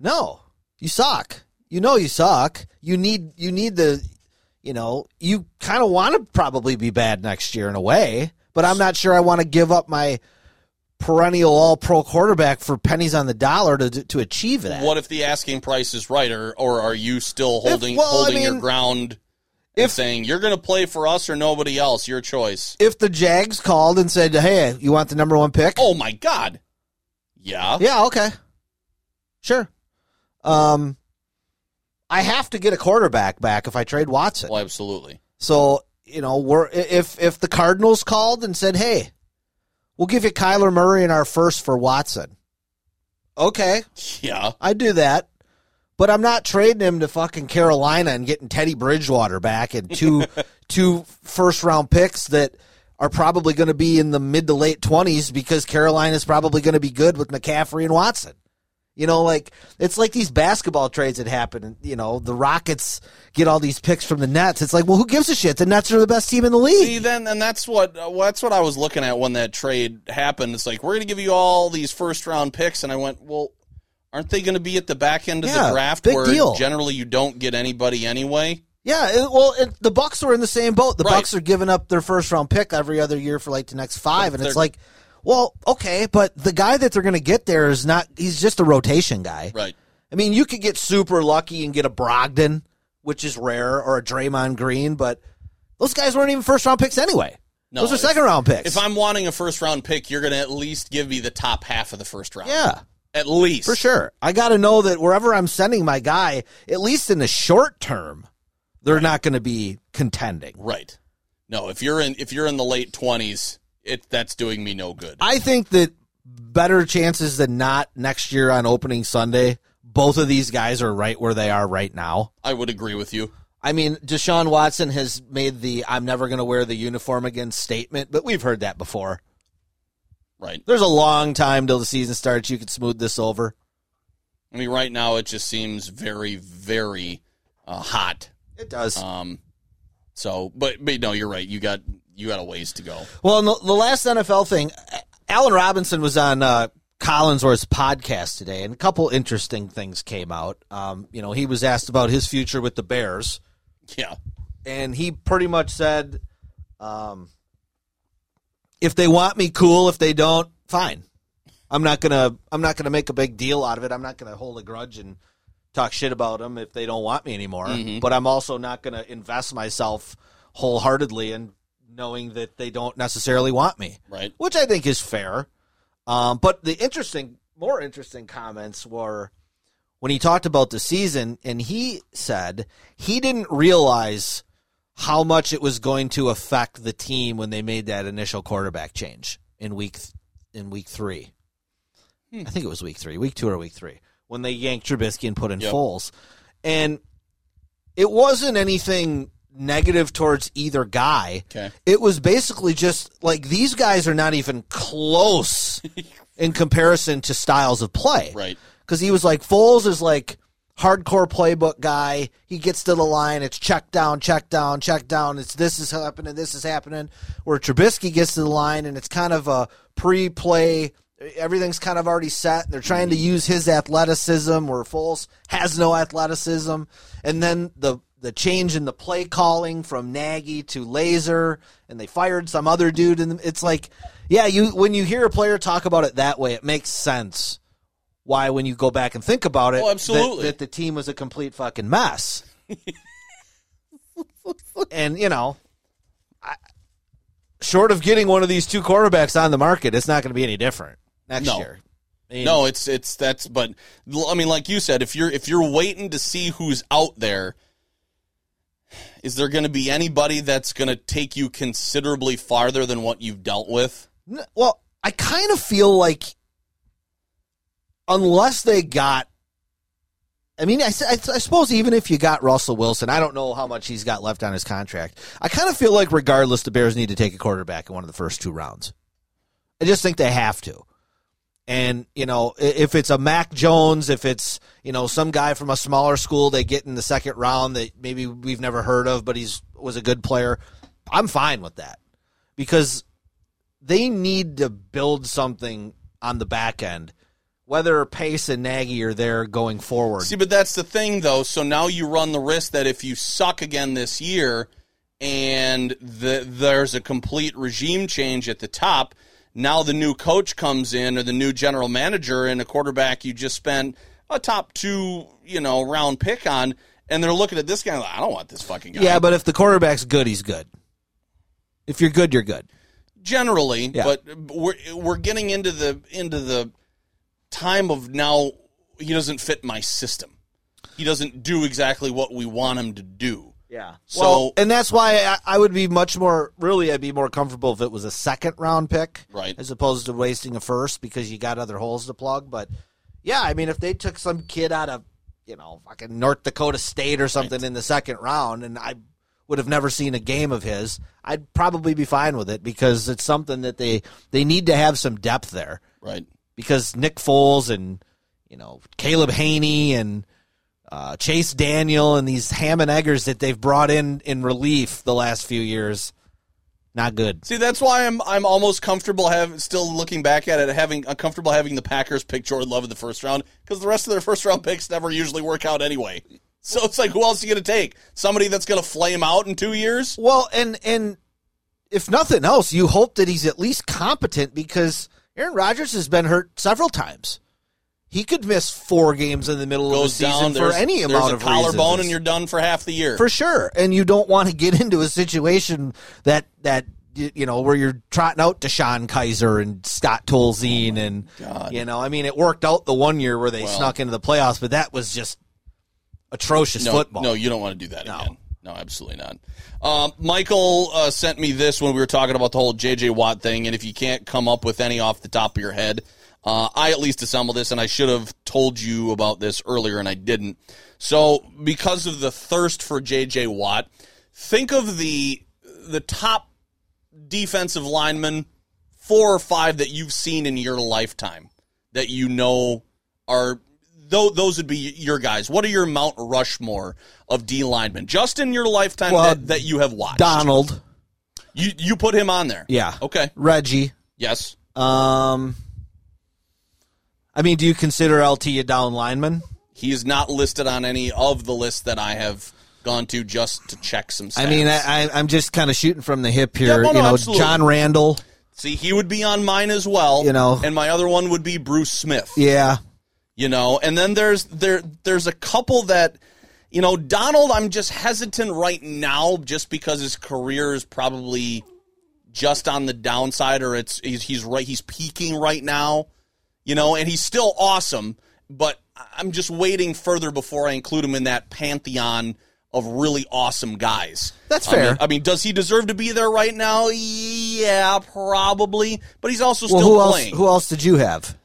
B: No, you suck. You know you suck. You need you need the, you know, you kind of want to probably be bad next year in a way, but I'm not sure I want to give up my perennial All Pro quarterback for pennies on the dollar to to achieve that.
A: What if the asking price is right, or or are you still holding
B: well, I
A: holding your ground?
B: If-
A: saying you're going to play for us or nobody else, your choice.
B: if the Jags called and said, "Hey, you want the number one pick?"
A: Oh my God! Yeah,
B: Yeah, okay. Sure. Um I have to get a quarterback back if I trade Watson.
A: well, absolutely.
B: So, you know, we're if if the Cardinals called and said, "Hey, we'll give you Kyler Murray in our first for Watson." Okay,
A: Yeah,
B: I do that. But I'm not trading him to fucking Carolina and getting Teddy Bridgewater back and two two first round picks that are probably going to be in the mid to late 20s because Carolina's probably going to be good with McCaffrey and Watson. You know, like it's like these basketball trades that happen. And, you know, the Rockets get all these picks from the Nets. It's like, well, who gives a shit? The Nets are the best team in the league.
A: See, then, and that's what uh, that's what I was looking at when that trade happened. It's like we're going to give you all these first round picks, and I went, well, aren't they going to be at the back end of
B: Yeah,
A: the draft
B: big
A: where
B: deal.
A: generally you don't get anybody anyway?
B: Yeah, it, well, it, the Bucks are in the same boat. The
A: Right.
B: Bucks are giving up their first round pick every other year for like the next five, and it's like, well, okay, but the guy that they're going to get there is not. He's just a rotation guy.
A: Right.
B: I mean, you could get super lucky and get a Brogdon, which is rare, or a Draymond Green, but those guys weren't even first round picks anyway.
A: No,
B: those are
A: if-
B: second round picks.
A: If I'm wanting a first round pick, you're going to at least give me the top half of the first round.
B: yeah,
A: at least
B: for sure. I got to know that wherever I'm sending my guy, at least in the short term, they're not going to be contending.
A: Right. No, if you're in if you're in the late twenties, it that's doing me no good.
B: I think that better chances than not next year on opening Sunday, both of these guys are right where they are right now.
A: I would agree with you.
B: I mean, Deshaun Watson has made the I'm never going to wear the uniform again statement, but we've heard that before.
A: Right.
B: There's a long time till the season starts. You could smooth this over.
A: I mean, right now it just seems very, very uh, hot.
B: It does.
A: Um, so, but but no, you're right. You got you got a ways to go.
B: Well, the, the last NFL thing, Allen Robinson was on uh, Collinsworth's podcast today, and a couple interesting things came out. Um, you know, he was asked about his future with the Bears.
A: Yeah.
B: and he pretty much said, um, "If they want me, cool. If they don't, fine. I'm not gonna. I'm not gonna make a big deal out of it. I'm not gonna hold a grudge and talk shit about them if they don't want me anymore. But I'm also not gonna invest myself wholeheartedly in knowing that they don't necessarily want me,
A: Right.
B: which I think is fair. Um, but the interesting, more interesting comments were when he talked about the season, and he said he didn't realize how much it was going to affect the team when they made that initial quarterback change in week in week three. Hmm. I think it was week three, week two or week three, when they yanked Trubisky and put in
A: Yep.
B: Foles, and it wasn't anything negative towards either guy.
A: Okay.
B: It was basically just like these guys are not even close in comparison to styles of play.
A: Right.
B: Because he was like, Foles is like hardcore playbook guy. He gets to the line, it's check down, check down, check down. It's this is happening, this is happening. Where Trubisky gets to the line and it's kind of a pre play. Everything's kind of already set. They're trying to use his athleticism where Foles has no athleticism. And then the the change in the play calling from Nagy to Lazor, and they fired some other dude, and it's like, yeah, you when you hear a player talk about it that way, it makes sense. Why, when you go back and think about it,
A: Oh, absolutely.
B: that, that the team was a complete fucking mess. and you know, I, short of getting one of these two quarterbacks on the market, it's not going to be any different next
A: No.
B: year. I mean,
A: No, it's it's that's but I mean like you said if you're if you're waiting to see who's out there is there going to be anybody that's going to take you considerably farther than what you've dealt with?
B: Well, I kind of feel like unless they got, I mean, I suppose even if you got Russell Wilson, I don't know how much he's got left on his contract. I kind of feel like regardless, the Bears need to take a quarterback in one of the first two rounds. I just think they have to. And, you know, if it's a Mac Jones, if it's, you know, some guy from a smaller school they get in the second round that maybe we've never heard of, but he's was a good player, I'm fine with that. Because they need to build something on the back end, whether Pace and Nagy are there going forward.
A: See, but that's the thing though. So now you run the risk that if you suck again this year and the, there's a complete regime change at the top, now the new coach comes in or the new general manager and a quarterback you just spent a top two, you know, round pick on, and they're looking at this guy like, I don't want this fucking guy.
B: yeah, but if the quarterback's good, he's good. If you're good, you're good.
A: generally,
B: Yeah.
A: but we're we're getting into the into the time of now he doesn't fit my system. He doesn't do exactly what we want him to do.
B: Yeah.
A: So-
B: well, and that's why I, I would be much more really I'd be more comfortable if it was a second round pick,
A: Right.
B: as opposed to wasting a first because you got other holes to plug. But yeah, I mean, if they took some kid out of you know fucking North Dakota State or something in the second round, and I would have never seen a game of his, I'd probably be fine with it because it's something that they they need to have some depth there
A: Right.
B: Because Nick Foles and you know Caleb Hanie and uh, Chase Daniel and these ham and eggers that they've brought in in relief the last few years, not good.
A: See, that's why I'm I'm almost comfortable having still looking back at it, having I'm comfortable having the Packers pick Jordan Love in the first round because the rest of their first round picks never usually work out anyway. So it's like, who else are you going to take? Somebody that's going to flame out in two years?
B: Well, and and if nothing else, you hope that he's at least competent because Aaron Rodgers has been hurt several times. He could miss four games in the middle of the season
A: down
B: for any
A: there's
B: amount
A: a
B: of
A: collarbone,
B: reasons.
A: and you're done for half the year.
B: for sure. And you don't want to get into a situation that that you know where you're trotting out DeShone Kizer and Scott Tolzien oh and
A: God.
B: you know, I mean, it worked out the one year where they
A: Well-
B: snuck into the playoffs, but that was just atrocious
A: no,
B: football.
A: No, you don't want to do that again. No, absolutely not. Um, Michael uh, sent me this when we were talking about the whole J.J. Watt thing, and if you can't come up with any off the top of your head, uh, I at least assembled this, and I should have told you about this earlier, and I didn't. So, because of the thirst for J.J. Watt, think of the the top defensive linemen, four or five that you've seen in your lifetime that you know are tho- those would be your guys. What are your Mount Rushmore of D linemen just in your lifetime
B: Well,
A: that, that you have watched?
B: Donald,
A: You you put him on there.
B: yeah,
A: Okay.
B: Reggie.
A: Yes.
B: Um, I mean, do you consider LT a down lineman?
A: He is not listed on any of the lists that I have gone to just to check some stats.
B: I mean, I, I'm just kind of shooting from the hip here.
A: Yeah, no,
B: you know,
A: absolutely.
B: John Randle.
A: see he would be on mine as well.
B: You know.
A: and my other one would be Bruce Smith.
B: Yeah,
A: you know and then there's there there's a couple that you know donald i'm just hesitant right now just because his career is probably just on the downside or it's he's, he's right he's peaking right now you know and he's still awesome but i'm just waiting further before i include him in that pantheon of really awesome guys
B: That's
A: I mean-
B: fair.
A: I mean, does he deserve to be there right now? Yeah, probably. But he's also
B: Well,
A: still
B: who else?
A: playing.
B: Who else did you have?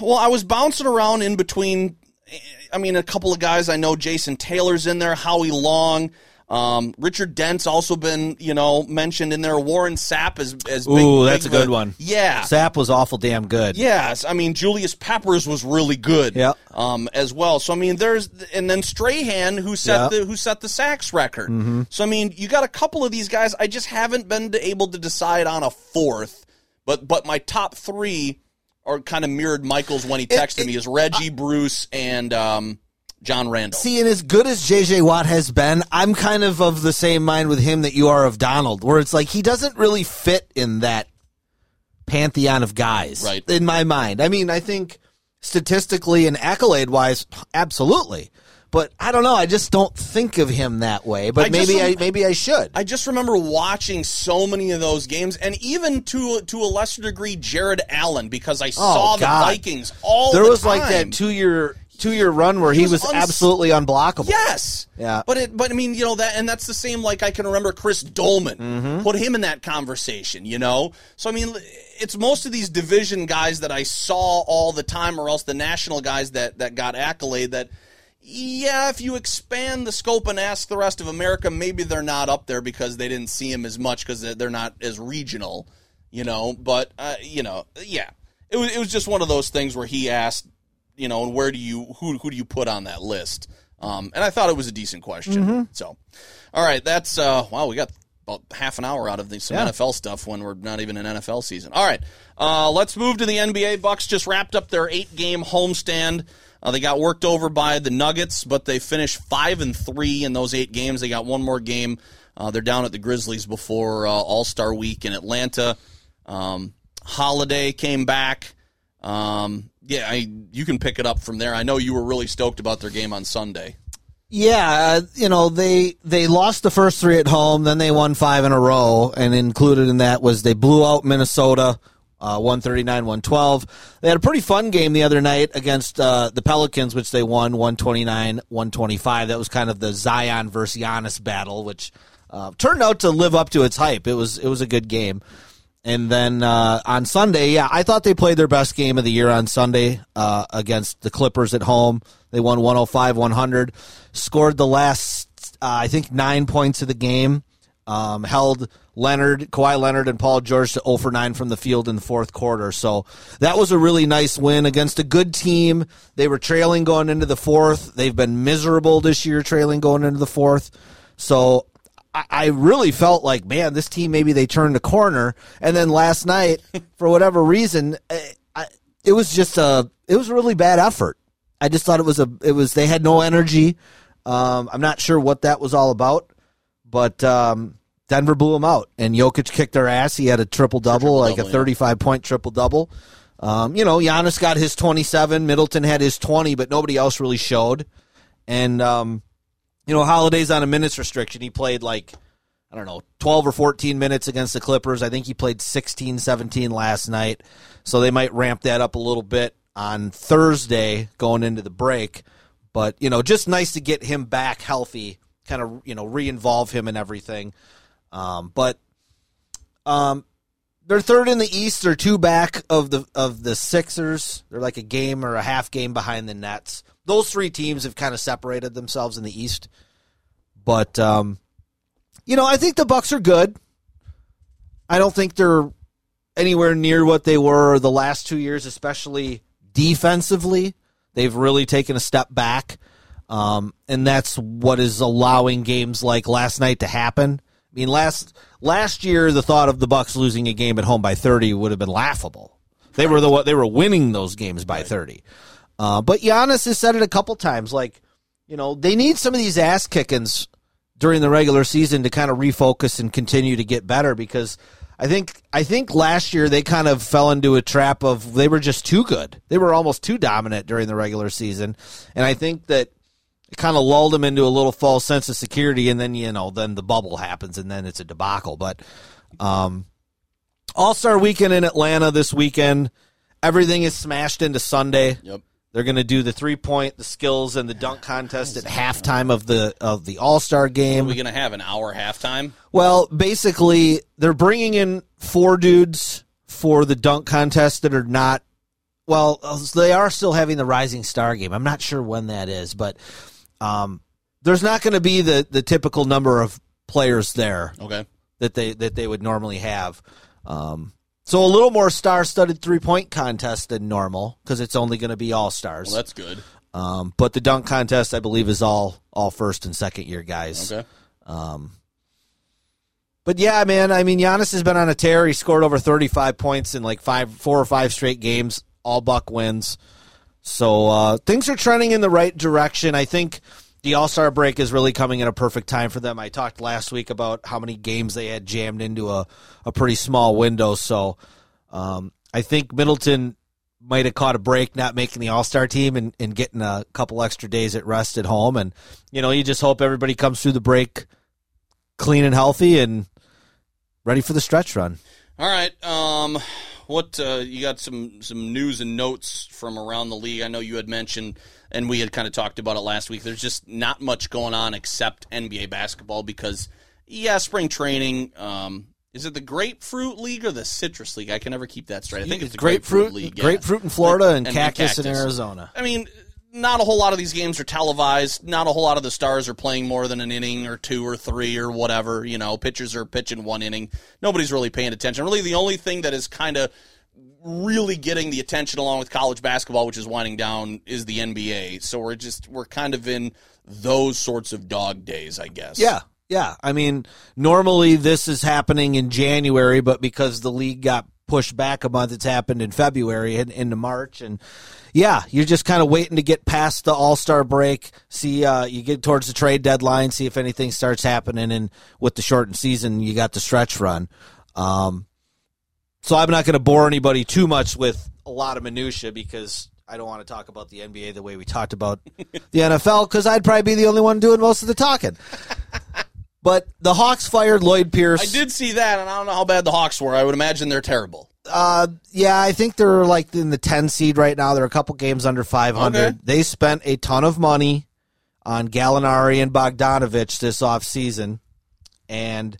A: Well, I was bouncing around in between. I mean, a couple of guys I know. Jason Taylor's in there. Howie Long. Um, Richard Dent's also been, you know, mentioned in there. Warren Sapp is as big.
B: Ooh, that's
A: big
B: a good one.
A: Yeah.
B: Sapp was awful damn good.
A: Yes, I mean Julius Peppers was really good.
B: Yep.
A: Um, as well. So I mean, there's and then Strahan who set
B: Yep.
A: the who set the sacks record.
B: Mm-hmm.
A: So I mean, you got a couple of these guys. I just haven't been able to decide on a fourth. But but my top three are kind of mirrored Michael's when he texted
B: it-
A: me is Reggie, Bruce, and um, John Randle.
B: See, and as good as JJ Watt has been, I'm kind of of the same mind with him that you are of Donald, where it's like he doesn't really fit in that pantheon of guys.
A: Right.
B: In my mind. I mean, I think statistically and accolade wise, absolutely. But I don't know. I just don't think of him that way. But
A: I
B: maybe I maybe I should.
A: I just remember watching so many of those games, and even to to a lesser degree, Jared Allen, because I saw the
B: Oh, God.
A: Vikings all.
B: there
A: the
B: was like
A: time.
B: that two year two year run where he,
A: was
B: was,
A: uns-
B: absolutely unblockable.
A: Yes.
B: Yeah.
A: But it but I mean, you know, that and that's the same like I can remember Chris Doleman.
B: Mm-hmm.
A: Put him in that conversation, you know? So I mean it's most of these division guys that I saw all the time or else the national guys that that got accolade that yeah, if you expand the scope and ask the rest of America, maybe they're not up there because they didn't see him as much because they're not as regional, you know. But uh, you know, yeah, it was it was just one of those things where he asked, you know, and where do you who who do you put on that list? Um, and I thought it was a decent question. So, all right, that's uh, wow, we got about half an hour out of the, some
B: Yeah.
A: NFL stuff when we're not even in NFL season. All right, uh, let's move to the NBA. Bucks just wrapped up their eight game homestand. Uh, they got worked over by the Nuggets, but they finished five and three in those eight games. They got one more game. Uh, they're down at the Grizzlies before uh, All Star Week in Atlanta. Um, Holiday came back. Um, yeah, I, you can pick it up from there. I know you were really stoked about their game on Sunday.
B: Yeah, uh, you know they they lost the first three at home, then they won five in a row, and included in that was they blew out Minnesota, uh, one thirty nine, one twelve. They had a pretty fun game the other night against uh, the Pelicans, which they won one twenty nine, one twenty five. That was kind of the Zion versus Giannis battle, which uh, turned out to live up to its hype. It was it was a good game. And then uh, on Sunday, yeah, I thought they played their best game of the year on Sunday uh, against the Clippers at home. They won 105 100, scored the last, uh, I think, nine points of the game, um, held Leonard, Kawhi Leonard, and Paul George to 0 for 9 from the field in the fourth quarter. So that was a really nice win against a good team. They were trailing going into the fourth. They've been miserable this year, trailing going into the fourth. So I, I really felt like, man, this team maybe they turned a corner. And then last night, for whatever reason, eh, I, it was just a it was a really bad effort. I just thought it was a it was they had no energy. Um, I'm not sure what that was all about, but um, Denver blew him out, and Jokic kicked their ass. He had a triple double, like a
A: Triple-double, yeah.
B: 35 point triple double. Um, you know, Giannis got his 27, Middleton had his 20, but nobody else really showed. And um, you know, Holiday's on a minutes restriction. He played like, I don't know, 12 or 14 minutes against the Clippers. I think he played 16, 17 last night. So they might ramp that up a little bit on Thursday going into the break. But, you know, just nice to get him back healthy, kind of, you know, re involve him in everything. Um, but um, they're third in the East. They're two back of the of the Sixers. They're like a game or a half game behind the Nets. Those three teams have kind of separated themselves in the East. But um, you know, I think the Bucks are good. I don't think they're anywhere near what they were the last two years, especially defensively. They've really taken a step back, um, and that's what is allowing games like last night to happen. I mean, last last year, the thought of the Bucks losing a game at home by thirty would have been laughable. They were the they were winning those games by thirty. Uh, but Giannis has said it a couple times, like you know they need some of these ass kickings during the regular season to kind of refocus and continue to get better because I think I think last year they kind of fell into a trap of they were just too good. They were almost too dominant during the regular season, and I think that it kind of lulled them into a little false sense of security, and then you know then the bubble happens, and then it's a debacle. But um, All Star Weekend in Atlanta this weekend, everything is smashed into Sunday.
A: Yep.
B: They're going to do the three point, the skills, and the dunk contest at halftime of the of the All Star game.
A: Are we going to have an hour halftime?
B: Well, basically, they're bringing in four dudes for the dunk contest that are not. Well, they are still having the Rising Star game. I'm not sure when that is, but um, there's not going to be the the typical number of players there
A: Okay.
B: that they that they would normally have. Um, so a little more star-studded three-point contest than normal because it's only going to be all stars.
A: Well, that's good.
B: um, but the dunk contest, I believe, is all all first and second year guys.
A: Okay.
B: But yeah, man, I mean, Giannis has been on a tear. He scored over 35 points in like five, four or five straight games. All Buck wins. So uh, things are trending in the right direction. I think the All Star break is really coming in a perfect time for them. I talked last week about how many games they had jammed into a, a pretty small window. So um, I think Middleton might have caught a break not making the All Star team and, and getting a couple extra days at rest at home. And, you know, you just hope everybody comes through the break clean and healthy and ready for the stretch run.
A: All right. Um, what uh, you got some some news and notes from around the league? I know you had mentioned, and we had kind of talked about it last week. There's just not much going on except NBA basketball because, yeah, spring training. Um, is it the Grapefruit League or the Citrus League? I can never keep that straight. I think it's the
B: grapefruit,
A: Grapefruit League. yeah.
B: grapefruit in Florida and,
A: And- and
B: cactus, in. Arizona.
A: I mean, not a whole lot of these games are televised. Not a whole lot of the stars are playing more than an inning or two or three or whatever. You know, pitchers are pitching one inning. Nobody's really paying attention. Really, the only thing that is kind of really getting the attention along with college basketball, which is winding down, is the NBA. So we're just we're kind of in those sorts of dog days, I guess.
B: Yeah, yeah. I mean, normally this is happening in January, but because the league got pushed back a month, it's happened in February and into March. And yeah, you're just kind of waiting to get past the All Star break. See, uh, you get towards the trade deadline, see if anything starts happening. And with the shortened season, you got the stretch run. Um, so I'm not going to bore anybody too much with a lot of minutia because I don't want to talk about the NBA the way we talked about the NFL because I'd probably be the only one doing most of the talking. But the Hawks fired Lloyd Pierce.
A: I did see that, and I don't know how bad the Hawks were. I would imagine they're terrible.
B: Uh, yeah, I think they're like in the 10 seed right now. They're a couple games under 500.
A: Okay.
B: They spent a ton of money on Gallinari and Bogdanovich this offseason, and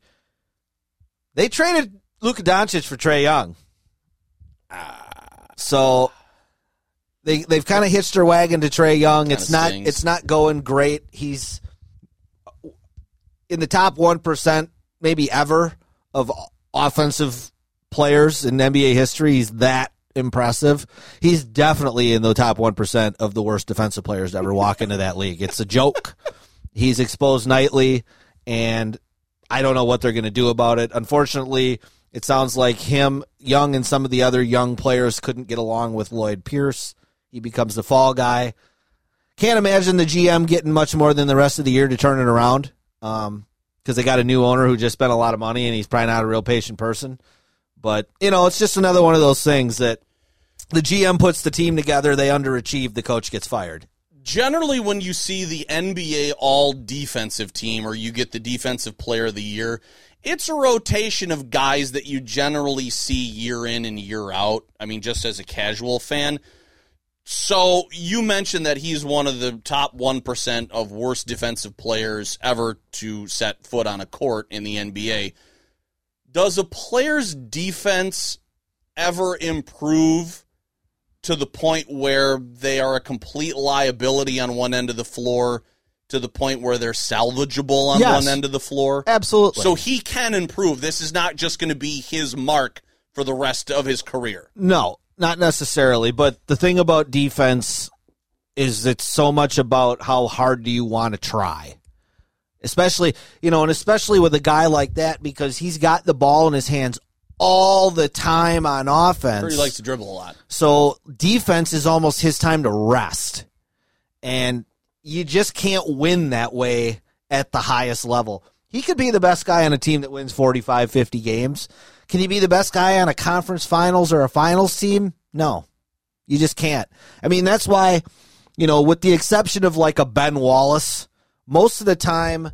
B: they traded Luka Doncic for Trae Young. So they they've kind of hitched their wagon to Trae Young. It's not
A: stings.
B: it's not going great. He's in the top one percent, maybe ever, of offensive players in NBA history. He's that impressive. He's definitely in the top one percent of the worst defensive players to ever walk into that league. It's a joke. He's exposed nightly, and I don't know what they're going to do about it. Unfortunately, it sounds like him, Young, and some of the other young players couldn't get along with Lloyd Pierce. He becomes the fall guy. Can't imagine the GM getting much more than the rest of the year to turn it around Um, because they got a new owner who just spent a lot of money and he's probably not a real patient person. But, you know, it's just another one of those things that the GM puts the team together, they underachieve, the coach gets fired.
A: generally when you see the NBA all defensive team or you get the defensive player of the year, it's a rotation of guys that you generally see year in and year out. I mean, just as a casual fan. So you mentioned that he's one of the top 1% of worst defensive players ever to set foot on a court in the NBA. Does a player's defense ever improve to the point where they are a complete liability on one end of the floor to the point where they're salvageable on
B: Yes.
A: one end of the floor.
B: Absolutely.
A: So he can improve. This is not just going to be his mark for the rest of his career.
B: No, not necessarily. But the thing about defense is it's so much about how hard do you want to try. Especially, you know, and especially with a guy like that because he's got the ball in his hands all the time on offense.
A: He likes to dribble a lot.
B: So defense is almost his time to rest. And you just can't win that way at the highest level. He could be the best guy on a team that wins 45, 50 games. Can he be the best guy on a conference finals or a finals team? No. You just can't. I mean, that's why, you know, with the exception of like a Ben Wallace, most of the time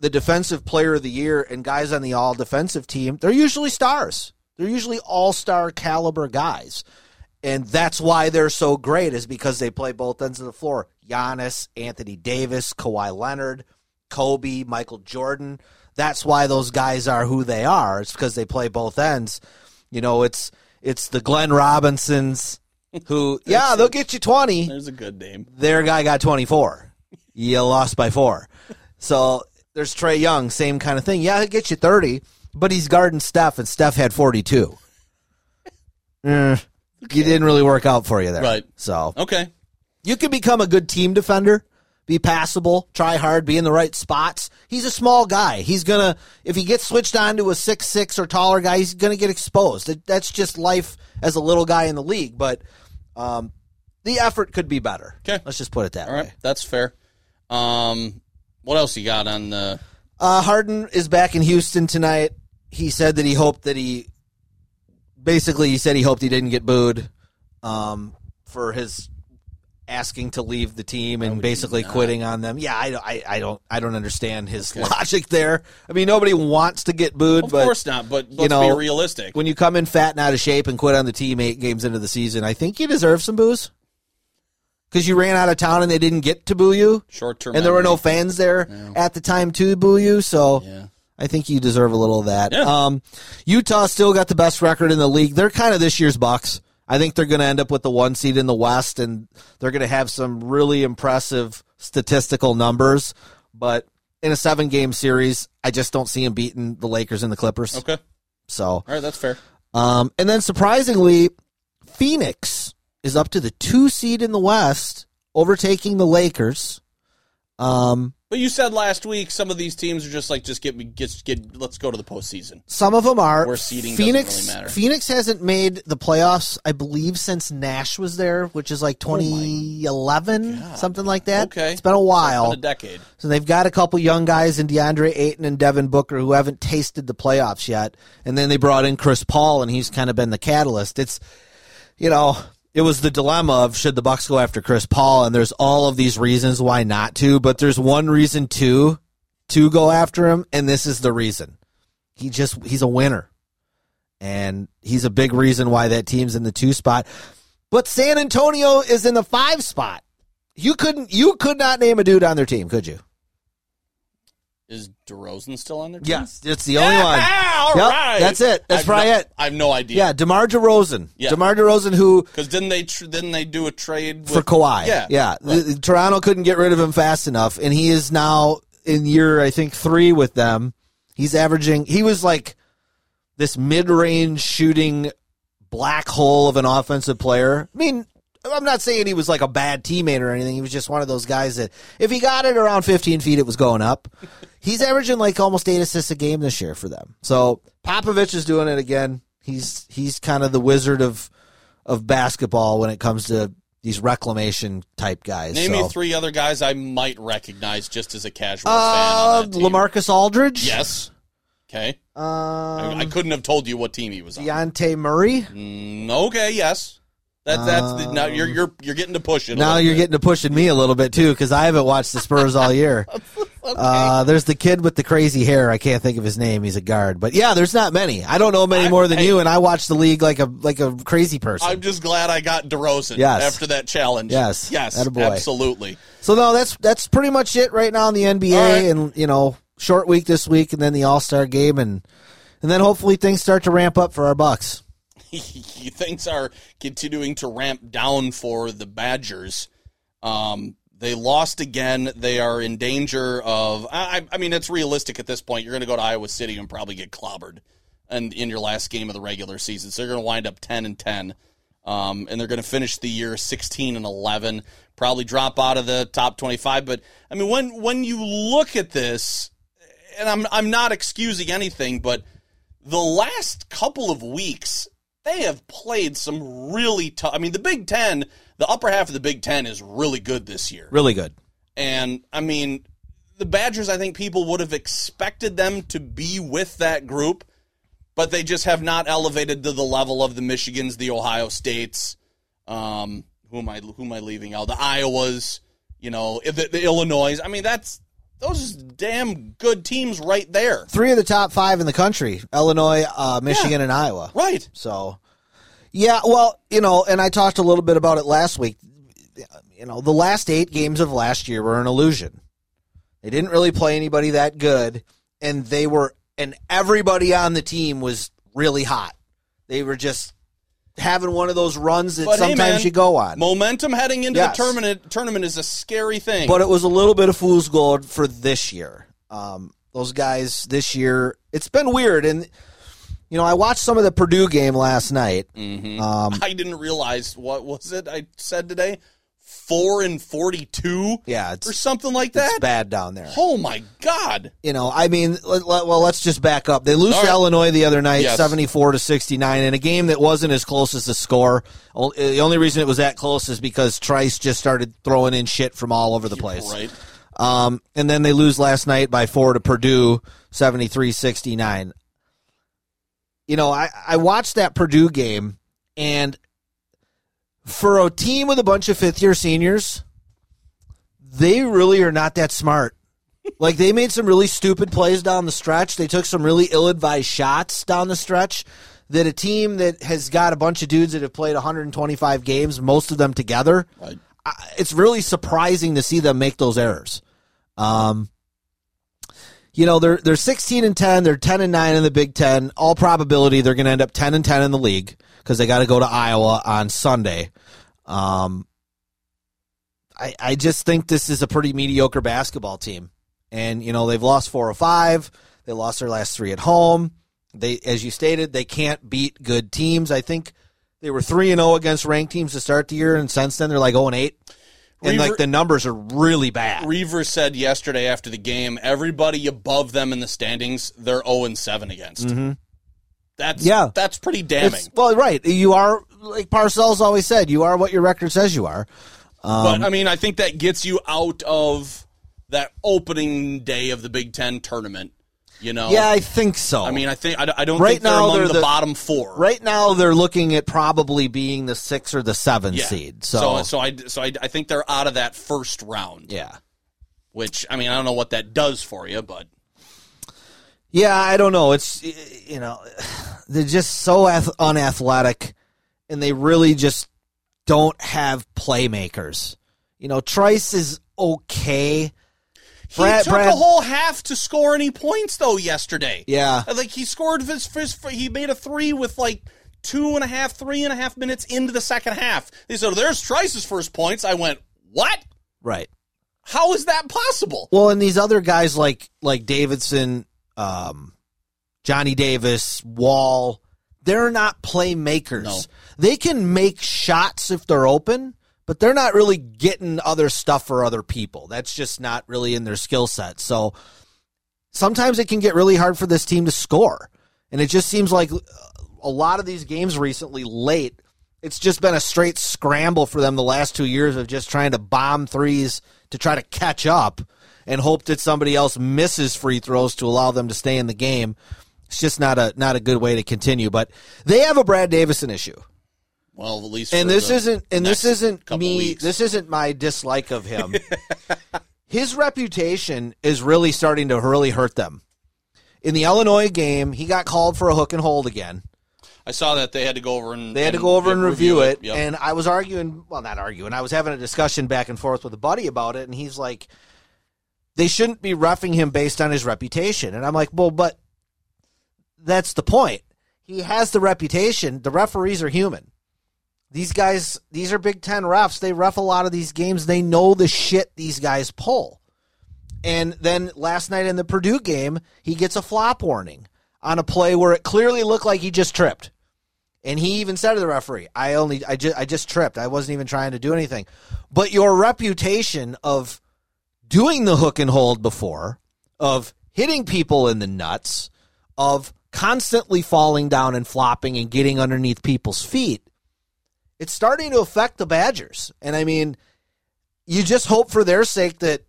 B: the defensive player of the year and guys on the all defensive team, they're usually stars. They're usually all star caliber guys. And that's why they're so great, is because they play both ends of the floor. Giannis, Anthony Davis, Kawhi Leonard, Kobe, Michael Jordan. That's why those guys are who they are. It's because they play both ends. You know, it's it's the Glenn Robinsons who, yeah, they'll get you 20
A: There's a good name.
B: their guy got 24. You lost by four. So there's Trae Young, same kind of thing. Yeah, he'll get you 30, but he's guarding Steph, and Steph had 42. Eh, You didn't really work out for you there.
A: Right.
B: So
A: Okay.
B: you can become a good team defender, be passable, try hard, be in the right spots. He's a small guy. He's gonna if he gets switched on to a six six or taller guy, he's gonna get exposed. That's just life as a little guy in the league. But um, the effort could be better.
A: Okay.
B: let's just put it that
A: All
B: way.
A: right, that's fair. Um, what else you got on the?
B: Uh, Harden is back in Houston tonight. He said that he hoped that he, basically, he said he hoped he didn't get booed, um, for his asking to leave the team and basically quitting on them. Yeah, I, I, I don't, I don't understand his logic there. I mean, nobody wants to get booed,
A: Of
B: but
A: course not, but let's
B: you know,
A: be realistic.
B: when you come in fat and out of shape and quit on the team eight games into the season, I think you deserve some boos. Because you ran out of town and they didn't get to boo you,
A: Short term,
B: and there were no fans there at the time to boo you. So
A: Yeah.
B: I think you deserve a little of that.
A: Yeah.
B: Um, Utah still got the best record in the league. They're kind of this year's Bucks. I think they're going to end up with the one seed in the West, and they're going to have some really impressive statistical numbers. But in a seven game series, I just don't see them beating the Lakers and the Clippers.
A: Okay,
B: So,
A: all right, that's fair.
B: um, and then surprisingly, Phoenix is up to the two seed in the West, overtaking the Lakers. Um,
A: But you said last week some of these teams are just like just get me get get let's go to the postseason.
B: Some of them are.
A: Where seeding
B: Phoenix.
A: really matter.
B: Phoenix hasn't made the playoffs, I believe, since Nash was there, which is like 2011, something like that.
A: Oh Okay,
B: it's been a while.
A: It's been a decade.
B: so they've got a couple young guys in DeAndre Ayton and Devin Booker who haven't tasted the playoffs yet, and then they brought in Chris Paul, and he's kind of been the catalyst. It's, you know. It was the dilemma of should the Bucks go after Chris Paul, and there's all of these reasons why not to, but there's one reason to to go after him, and this is the reason. He just he's a winner and he's a big reason why that team's in the two spot. But San Antonio is in the five spot. You couldn't, you could not name a dude on their team, could you?
A: Is DeRozan still on there? too?
B: Yes, it's the only one.
A: All
B: Yep,
A: right.
B: that's it. That's
A: I've
B: probably
A: no,
B: it.
A: I have no idea.
B: Yeah, DeMar DeRozan.
A: Yeah.
B: DeMar DeRozan, who
A: because didn't they tr- didn't they do a trade with,
B: for Kawhi.
A: Yeah,
B: yeah. The- Toronto couldn't get rid of him fast enough, and he is now in year I think three with them. He's averaging. He was like this mid-range shooting black hole of an offensive player. I mean, I'm not saying he was like a bad teammate or anything. He was just one of those guys that if he got it around 15 feet, it was going up. He's averaging like almost eight assists a game this year for them. So Popovich is doing it again. He's he's kind of the wizard of of basketball when it comes to these reclamation type guys.
A: Name
B: so.
A: me three other guys I might recognize just as a casual
B: Uh,
A: fan. On that team.
B: LaMarcus Aldridge.
A: Yes. Okay. I,
B: Um,
A: I couldn't have told you what team he was on.
B: Dejounte Murray.
A: Mm, okay. Yes. That, that's the, now you're you're you're getting to pushing.
B: Now you're
A: bit.
B: getting to pushing me a little bit too because I haven't watched the Spurs all year. uh, there's the kid with the crazy hair. I can't think of his name. He's a guard, but yeah, there's not many. I don't know many
A: I-
B: more than
A: hey.
B: you, and I watch the league like a like a crazy person.
A: I'm just glad I got DeRozan
B: Yes.
A: after that challenge.
B: Yes.
A: Yes. Absolutely.
B: so no, that's that's pretty much it right now in the NBA,
A: right.
B: and you know, short week this week, and then the All Star game, and and then hopefully things start to ramp up for our Bucks.
A: things are continuing to ramp down for the Badgers. Um, they lost again. They are in danger of. I, I mean, it's realistic at this point. You're going to go to Iowa City and probably get clobbered, and in your last game of the regular season, so you're going to wind up ten and ten, um, and they're going to finish the year sixteen and eleven. Probably drop out of the top twenty-five. But I mean, when when you look at this, and I'm I'm not excusing anything, but the last couple of weeks they have played some really tough. I mean, the Big Ten, the upper half of the Big Ten is really good this year.
B: Really good.
A: And I mean, the Badgers, I think people would have expected them to be with that group, but they just have not elevated to the level of the Michigans, the Ohio States. Um, who am I? Who am I leaving out? The Iowas, you know, the, the Illinois. I mean, that's those damn good teams right there.
B: Three of the top five in the country: Illinois, uh, Michigan, and Iowa.
A: Right.
B: So, yeah, well, you know, and I talked a little bit about it last week. You know, the last eight games of last year were an illusion. They didn't really play anybody that good, and they were, and everybody on the team was really hot. They were just having one of those runs that
A: But hey,
B: sometimes
A: man,
B: you go on.
A: Momentum heading into
B: Yes.
A: the tournament tournament is a scary thing.
B: but it was a little bit of fool's gold for this year. Um, those guys this year, it's been weird, and you know, I watched some of the Purdue game last night. Um,
A: I didn't realize what was it I said today. Four and forty-two.
B: Yeah, it's
A: or something like
B: it's
A: that.
B: bad down there.
A: Oh my god!
B: You know, I mean, let, let- well, let's just back up. They lose
A: All
B: to
A: right.
B: Illinois the other night,
A: Yes.
B: seventy-four to sixty-nine, in a game that wasn't as close as the score. The only reason it was that close is because Trice just started throwing in shit from all over the place.
A: Right.
B: Um, and then they lose last night by four to Purdue, 73-69. You know, I, I watched that Purdue game, and for a team with a bunch of fifth year seniors, they really are not that smart. like they made some really stupid plays down the stretch. They took some really ill advised shots down the stretch. That a team that has got a bunch of dudes that have played 125 games, most of them together,
A: Right.
B: I- it's really surprising to see them make those errors. Um, you know they're they're 16 and 10, they're 10 and 9 in the Big 10. All probability they're going to end up 10 and 10 in the league because they got to go to Iowa on Sunday. Um, I I just think this is a pretty mediocre basketball team, and you know they've lost four or five. They lost their last three at home. They, as you stated, they can't beat good teams. I think they were three and zero against ranked teams to start the year, and since then they're like zero and eight. And
A: Reaver-
B: like the numbers are really bad.
A: Reaver said yesterday after the game, everybody above them in the standings, they're zero and seven against. That's
B: Mm-hmm. Yeah.
A: that's pretty damning.
B: It's- well, right. You are like Parcells always said. You are what your record says you are.
A: but I mean, I think that gets you out of that opening day of the Big Ten tournament. You know,
B: Yeah, I think so.
A: I mean, I think I, I don't
B: Right
A: think they're
B: now,
A: among
B: they're
A: the,
B: the-
A: bottom four.
B: right now they're looking at probably being the six or the seven
A: Yeah.
B: seed.
A: so
B: So,
A: so I so I, I think they're out of that first round.
B: yeah,
A: Which I mean, I don't know what that does for you, but
B: yeah. I don't know. It's you know they're just so unathletic, and they really just don't have playmakers. You know, Trice is okay.
A: He
B: Brad-
A: took
B: Brad-
A: a whole half to score any points though yesterday.
B: Yeah,
A: Like he scored his first, he made a three with like two and a half, three and a half minutes into the second half. They said, "There's Trice's first points." I went, "What?
B: right.
A: How is that possible?"
B: Well, and these other guys like like Davison, um, Johnny Davis, Wahl, they're not playmakers.
A: No.
B: They can make shots if they're open, but they're not really getting other stuff for other people. That's just not really in their skill set. So sometimes it can get really hard for this team to score. And it just seems like uh, a lot of these games recently late, it's just been a straight scramble for them the last two years of just trying to bomb threes to try to catch up and hope that somebody else misses free throws to allow them to stay in the game. It's just not a not a good way to continue. But they have a Brad Davison issue.
A: Well, at least
B: And this isn't and this isn't me
A: weeks.
B: this isn't my dislike of him. His reputation is really starting to really hurt them. In the Illinois game, he got called for a hook and hold again.
A: I saw that they had to go over and
B: They had to go over and review it,
A: Yep.
B: and I was arguing. Well, not arguing. I was having a discussion back and forth with a buddy about it, and he's like, "They shouldn't be roughing him based on his reputation." And I'm like, "Well, but that's the point. He has the reputation. The referees are human. These guys, these are Big Ten refs. They ref a lot of these games. They know the shit these guys pull." And then last night in the Purdue game, he gets a flop warning on a play where it clearly looked like he just tripped. And he even said to the referee, "I only, I just, I just tripped. I wasn't even trying to do anything." But your reputation of doing the hook and hold before, of hitting people in the nuts, of constantly falling down and flopping and getting underneath people's feet, it's starting to affect the Badgers. And I mean, you just hope for their sake that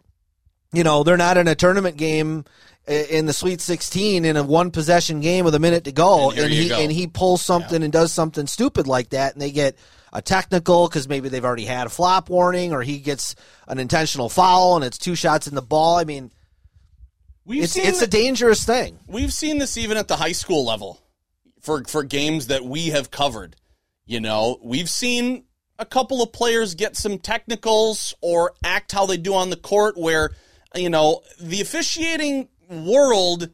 B: you know they're not in a tournament game in the Sweet 16 in a one possession game with a minute to go,
A: And
B: and, he
A: go.
B: and he pulls something and does something stupid like that, and they get a technical because maybe they've already had a flop warning, or he gets an intentional foul and it's two shots in the ball. I mean,
A: We've
B: it's
A: seen
B: it's a dangerous thing.
A: we've seen this even at the high school level for for games that we have covered. You know, we've seen a couple of players get some technicals or act how they do on the court where you know the officiating world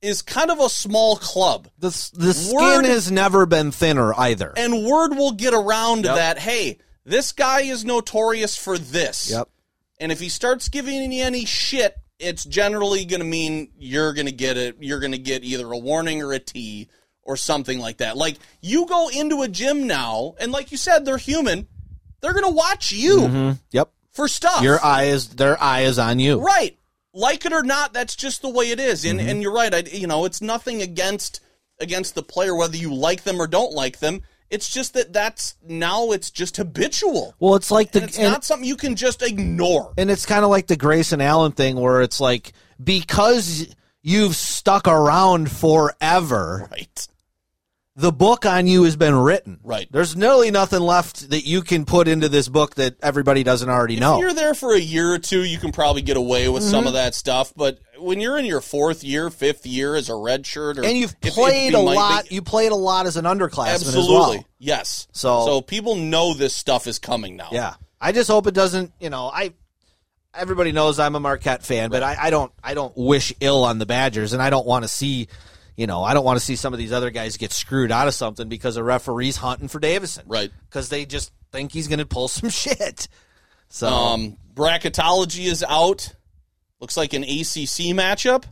A: is kind of a small club.
B: The the skin
A: Word-
B: has never been thinner either.
A: And word will get around
B: Yep.
A: that, hey, this guy is notorious for this.
B: Yep.
A: And if he starts giving you any shit, it's generally going to mean you're going to get it. You're going to get either a warning or a T or something like that. Like you go into a gym now, and like you said, they're human. they're going to watch you
B: Yep.
A: for stuff.
B: Your eye is their eye is on you.
A: Right. Like it or not, that's just the way it is.
B: Mm-hmm.
A: And and you're right. I, you know, it's nothing against against the player whether you like them or don't like them. It's just that that's now it's just habitual.
B: Well, it's like the
A: And it's
B: and-
A: not something you can just ignore.
B: And it's kind of like the Grayson Allen thing where it's like because you've stuck around forever,
A: Right.
B: the book on you has been written.
A: Right.
B: There's nearly nothing left that you can put into this book that everybody doesn't already know.
A: If you're there for a year or two, you can probably get away with
B: Mm-hmm.
A: some of that stuff. But when you're in your fourth year, fifth year as a red shirt, or
B: And you've
A: if- if
B: played
A: you
B: a lot.
A: be-
B: you played a lot as an underclassman
A: absolutely,
B: as well.
A: yes.
B: So-
A: so people know this stuff is coming now.
B: Yeah. I just hope it doesn't. You know, I. Everybody knows I'm a Marquette fan, but I, I don't. I don't wish ill on the Badgers, and I don't want to see. You know, I don't want to see some of these other guys get screwed out of something because a referee's hunting for Davison,
A: Right.
B: Because they just think he's going to pull some shit. So
A: Um, bracketology is out. Looks like an ACC matchup.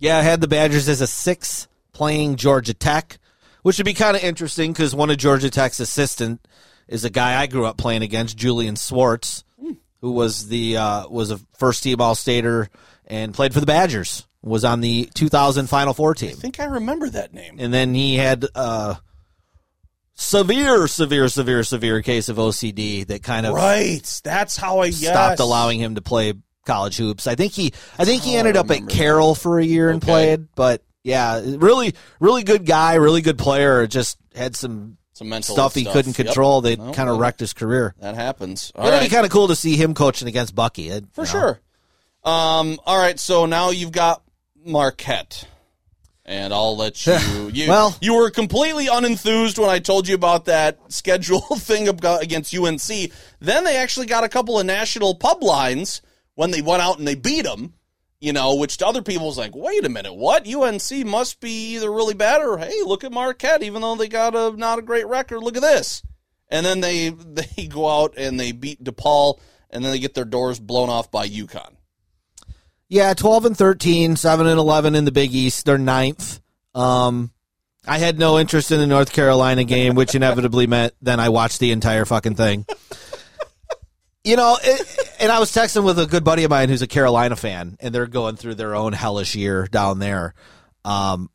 B: yeah, I had the Badgers as a six playing Georgia Tech, which would be kind of interesting because one of Georgia Tech's assistant is a guy I grew up playing against, Julian Swartz, who was the uh, was a first team All Stater and played for the Badgers. Was on the 2000 Final Four team,
A: I think I remember that name.
B: and then he had a severe, severe, severe, severe case of OCD that kind of
A: Right. That's how I
B: stopped
A: yes.
B: allowing him to play college hoops. I think he I think he
A: how
B: ended up at Carroll for a year and
A: Okay.
B: played, but yeah, really really good guy, really good player, just had some
A: some mental
B: stuff he couldn't
A: Yep.
B: control that
A: No,
B: kind of wrecked his career.
A: That happens. All
B: It'd
A: right.
B: be kind of cool to see him coaching against Bucky. It-
A: For
B: you know.
A: sure. Um, all right, so now you've got Marquette. And I'll let you, you.
B: Well-
A: you were completely unenthused when I told you about that schedule thing against UNC. Then they actually got a couple of national pub lines when they went out and they beat them. You know, which to other people was like, wait a minute, what? UNC must be either really bad or hey, look at Marquette, even though they got a not a great record. Look at this. And then they they go out and they beat DePaul, and then they get their doors blown off by UConn.
B: Yeah, 12 and 13, 7 and 11 in the Big East. They're ninth. Um, I had no interest in the North Carolina game, which inevitably meant then I watched the entire fucking thing. You know, it, and I was texting with a good buddy of mine who's a Carolina fan, and they're going through their own hellish year down there. Um,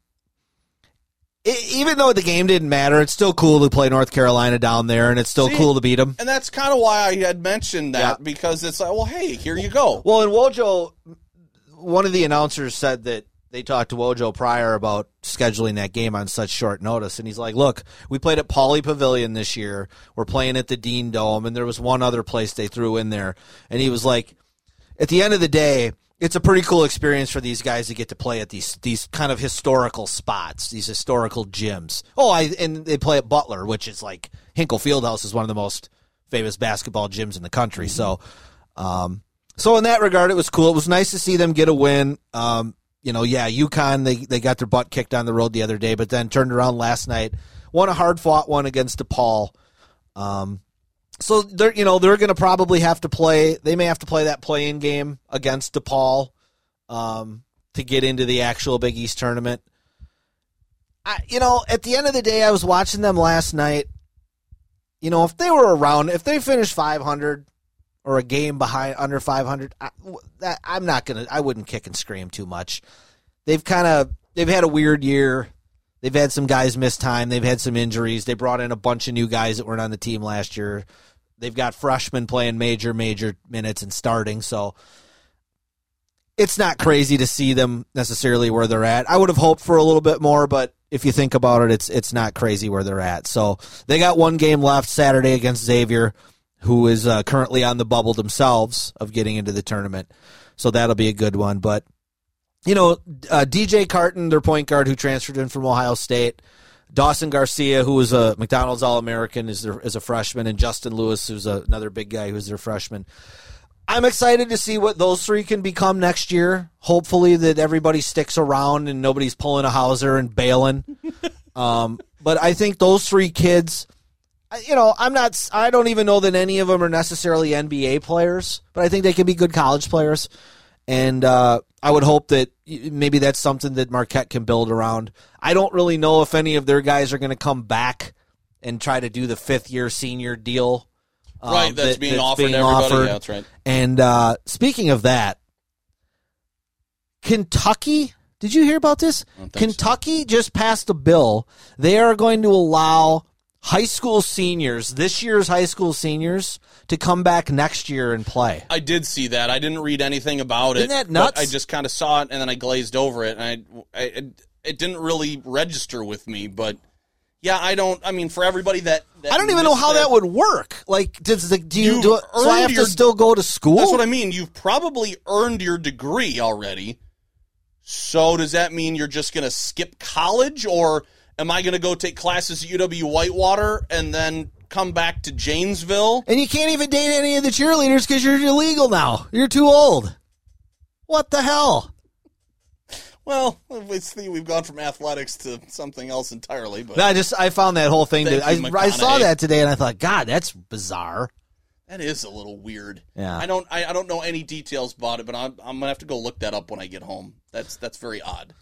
B: e- even though the game didn't matter, it's still cool to play North Carolina down there, and it's still
A: See,
B: cool to beat them.
A: And that's kind of why I had mentioned that
B: Yeah.
A: because it's like, well, hey, here you go.
B: Well, and Wojo, one of the announcers said that they talked to Wojo prior about scheduling that game on such short notice, and he's like, "Look, we played at Pauley Pavilion this year. We're playing at the Dean Dome, and there was one other place they threw in there." And he was like, "At the end of the day." It's a pretty cool experience for these guys to get to play at these these kind of historical spots, these historical gyms. Oh, I and they play at Butler, which is like Hinkle Fieldhouse is one of the most famous basketball gyms in the country. So, um, so in that regard, it was cool. It was nice to see them get a win. Um, you know, yeah, UConn they they got their butt kicked on the road the other day, but then turned around last night, won a hard fought one against DePaul. Um, so they're you know they're going to probably have to play. They may have to play that play-in game against DePaul um, to get into the actual Big East tournament. I, you know, at the end of the day, I was watching them last night. You know, if they were around, if they finished 500 or a game behind under 500, I, I'm not gonna. I wouldn't kick and scream too much. They've kind of they've had a weird year. They've had some guys miss time. They've had some injuries. They brought in a bunch of new guys that weren't on the team last year. They've got freshmen playing major, major minutes and starting. So it's not crazy to see them necessarily where they're at. I would have hoped for a little bit more, but if you think about it, it's it's not crazy where they're at. So they got one game left Saturday against Xavier, who is uh, currently on the bubble themselves of getting into the tournament. So that'll be a good one. But you know, uh, DJ Carton, their point guard who transferred in from Ohio State, Dawson Garcia, who was a McDonald's All American, is is a freshman, and Justin Lewis, who's a, another big guy, who's their freshman. I'm excited to see what those three can become next year. Hopefully that everybody sticks around and nobody's pulling a Hauser and bailing. um, but I think those three kids, you know, I'm not. I don't even know that any of them are necessarily NBA players, but I think they can be good college players. And uh, I would hope that maybe that's something that Marquette can build around. I don't really know if any of their guys are going to come back and try to do the fifth year senior deal um,
A: Right, that's
B: that-
A: being offered to everybody. Yeah, that's right.
B: And uh, speaking of that, Kentucky. Did you hear about this?
A: don't so.
B: Kentucky just passed a bill. They are going to allow high school seniors, this year's high school seniors, to come back next year and play.
A: I did see that. I didn't read anything about
B: Isn't
A: it.
B: that nuts?
A: I just kind of saw it and then I glazed over it, and I, I it, didn't really register with me. But yeah, I don't. I mean, for everybody that, that
B: I don't even know how that would work. Like, does the do you do? It, so I have
A: your-
B: to still go to school.
A: That's what I mean. You've probably earned your degree already. So does that mean you're just going to skip college, or am I going to go take classes at UW Whitewater and then come back to Janesville?
B: And you can't even date any of the cheerleaders because you're illegal now. You're too old. What the hell?
A: Well, we see we've gone from athletics to something else entirely. But
B: I just I found that whole thing. I, I saw that today and I thought, God, that's bizarre.
A: That is a little weird.
B: Yeah.
A: I don't I, I don't know any details about it, but I'm I'm gonna have to go look that up when I get home. That's that's very odd.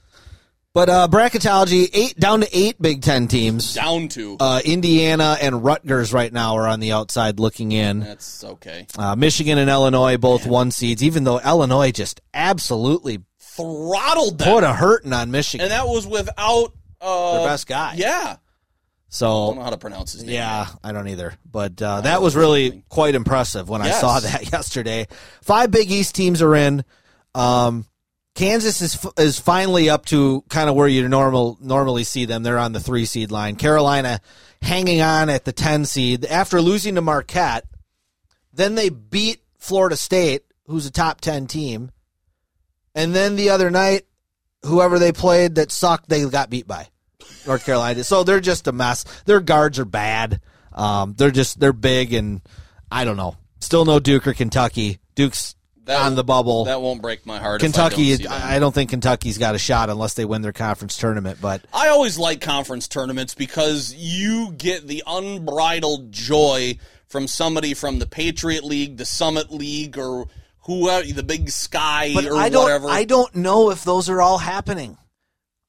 B: But uh, bracketology eight down to eight Big Ten teams.
A: Down to
B: Uh, Indiana and Rutgers right now are on the outside looking in.
A: that's okay.
B: Uh, Michigan and Illinois both one seeds, even though Illinois just absolutely
A: Throttled them.
B: put a hurting on Michigan.
A: and that was without uh
B: Their best guy.
A: Yeah. So I don't know how to pronounce his name.
B: Yeah, I don't either. But uh, that was really quite impressive when I saw that yesterday. Five Big East teams are in. Um, Kansas is is finally up to kind of where you normal normally see them. They're on the three seed line. Carolina hanging on at the ten seed after losing to Marquette. Then they beat Florida State, who's a top ten team, and then the other night, whoever they played that sucked, they got beat by. North Carolina. So they're just a mess. Their guards are bad. Um, they're just they're big and I don't know. Still no Duke or Kentucky. Duke's
A: That
B: on the bubble.
A: That won't break my heart. if I
B: Kentucky,
A: don't.
B: I, don't think Kentucky's got a shot unless they win their conference tournament. But
A: I always like conference tournaments because you get the unbridled joy from somebody from the Patriot League, the Summit League, or whoever, the Big Sky,
B: but
A: or
B: I don't
A: whatever.
B: I don't know if those are all happening.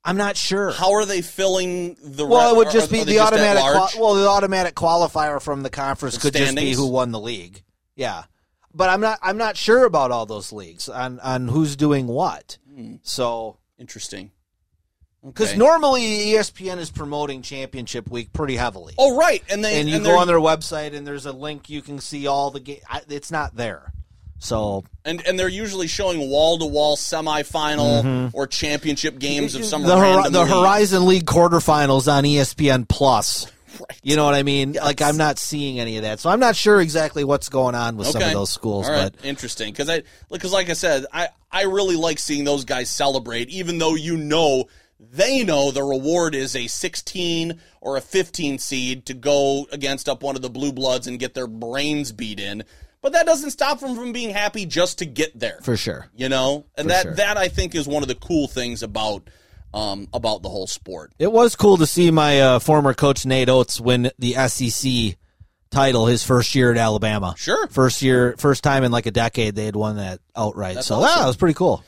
B: I'm not sure.
A: How are they filling the?
B: well, it would just
A: are
B: be the automatic. well, the automatic qualifier from the conference
A: The
B: could just be who won the league. Yeah, but I'm not. I'm not sure about all those leagues on on who's doing what. So
A: Interesting.
B: Because
A: Okay.
B: normally ESPN is promoting Championship Week pretty heavily,
A: Oh, right, and they
B: and you
A: they're-
B: go on their website and there's a link you can see all the game. It's not there, so
A: and and they're usually showing wall to wall semifinal or championship games of some
B: Mm-hmm. the, Hor-
A: random
B: the. Horizon League quarterfinals on ESPN Plus.
A: Right.
B: You know what I mean? Like I'm not seeing any of that, so I'm not sure exactly what's going on with some of those schools.
A: All right,
B: But
A: interesting because I because like I said, I I really like seeing those guys celebrate, even though you know they know the reward is a 16 or a 15 seed to go against up one of the blue bloods and get their brains beat in. But that doesn't stop them from being happy just to get there.
B: for sure,
A: you know, and
B: For
A: that
B: sure.
A: that I think is one of the cool things about um about the whole sport.
B: it was cool to see my uh, former coach Nate Oats win the SEC title his first year at Alabama.
A: Sure.
B: first year, first time in like a decade they had won that outright.
A: That's
B: so
A: awesome.
B: it was pretty cool.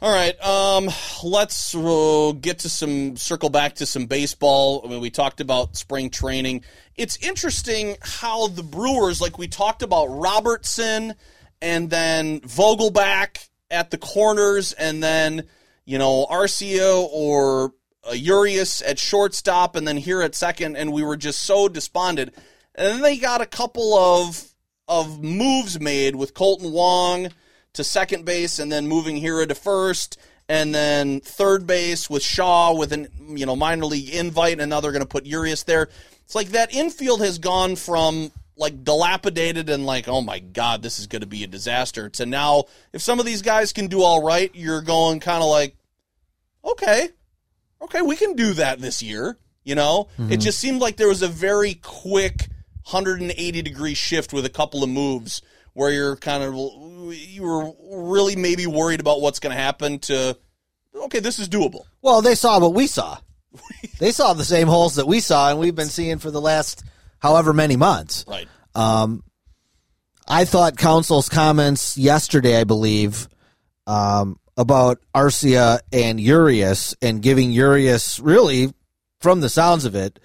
A: All right, um, let's uh, get to some circle back to some baseball. I mean, we talked about spring training. It's interesting how the Brewers, like we talked about Robertson, and then Vogelbach at the corners, and then you know Arcia or uh, Urias at shortstop, and then here at second, and we were just so despondent. And then they got a couple of of moves made with Kolten Wong to second base and then moving Hiura to first and then third base with Shaw with an you know minor league invite and now they're going to put Urias there. It's like that infield has gone from like dilapidated and like oh my god this is going to be a disaster to now if some of these guys can do all right you're going kind of like okay okay we can do that this year you know it just seemed like there was a very quick 180 degree shift with a couple of moves where you're kind of you were really maybe worried about what's going to happen to okay this is doable
B: Well, they saw what we saw. they saw the same holes that we saw, and we've been seeing for the last however many months.
A: right um,
B: I thought Counsell's comments yesterday, I believe, um, about Arcia and Urias and giving Urias really, from the sounds of it,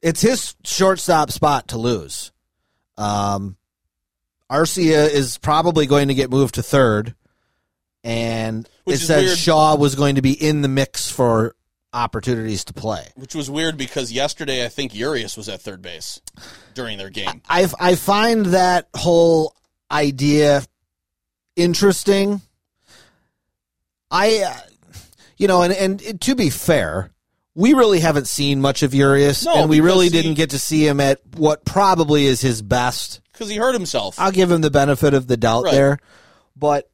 B: it's his shortstop spot to lose. Um, Arcia is probably going to get moved to third, and
A: Which
B: it says
A: weird.
B: Shaw was going to be in the mix for opportunities to play.
A: Which was weird because yesterday I think Urias was at third base during their game.
B: I I find that whole idea interesting. I, uh, you know, and and to be fair, we really haven't seen much of Urias,
A: No,
B: and we really
A: he-
B: didn't get to see him at what probably is his best.
A: Because he hurt himself.
B: I'll give him the benefit of the doubt
A: Right.
B: there, but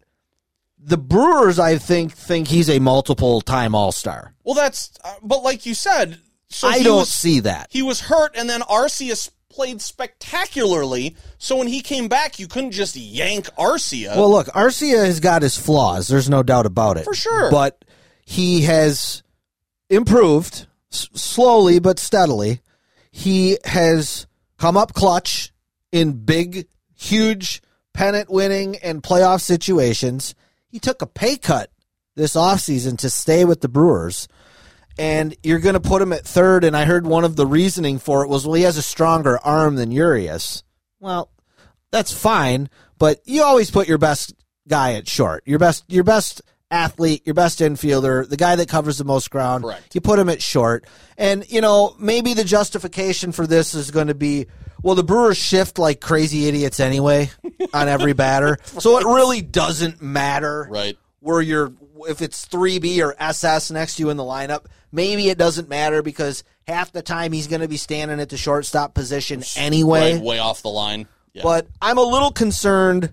B: the Brewers, I think, think he's a multiple time All Star.
A: well, that's. Uh, but like you said, so
B: I don't
A: was,
B: see that.
A: He was hurt, and then Arcia played spectacularly. So when he came back, you couldn't just yank Arcia.
B: Well, look, Arcia has got his flaws. There's no doubt about it.
A: For sure.
B: But he has improved s- slowly but steadily. He has come up clutch in big, huge pennant winning and playoff situations. He took a pay cut this offseason to stay with the Brewers. And you're going to put him at third. And I heard one of the reasoning for it was, well, he has a stronger arm than Urias. Well, that's fine, but you always put your best guy at short. Your best your best athlete, your best infielder, the guy that covers the most ground.
A: Correct.
B: You put him at short. And you know, maybe the justification for this is going to be well, the Brewers shift like crazy idiots anyway on every batter. So it really doesn't matter
A: right.
B: where you're if it's 3B or SS next to you in the lineup, maybe it doesn't matter because half the time he's going to be standing at the shortstop position anyway.
A: Right, way off the line. Yeah.
B: But I'm a little concerned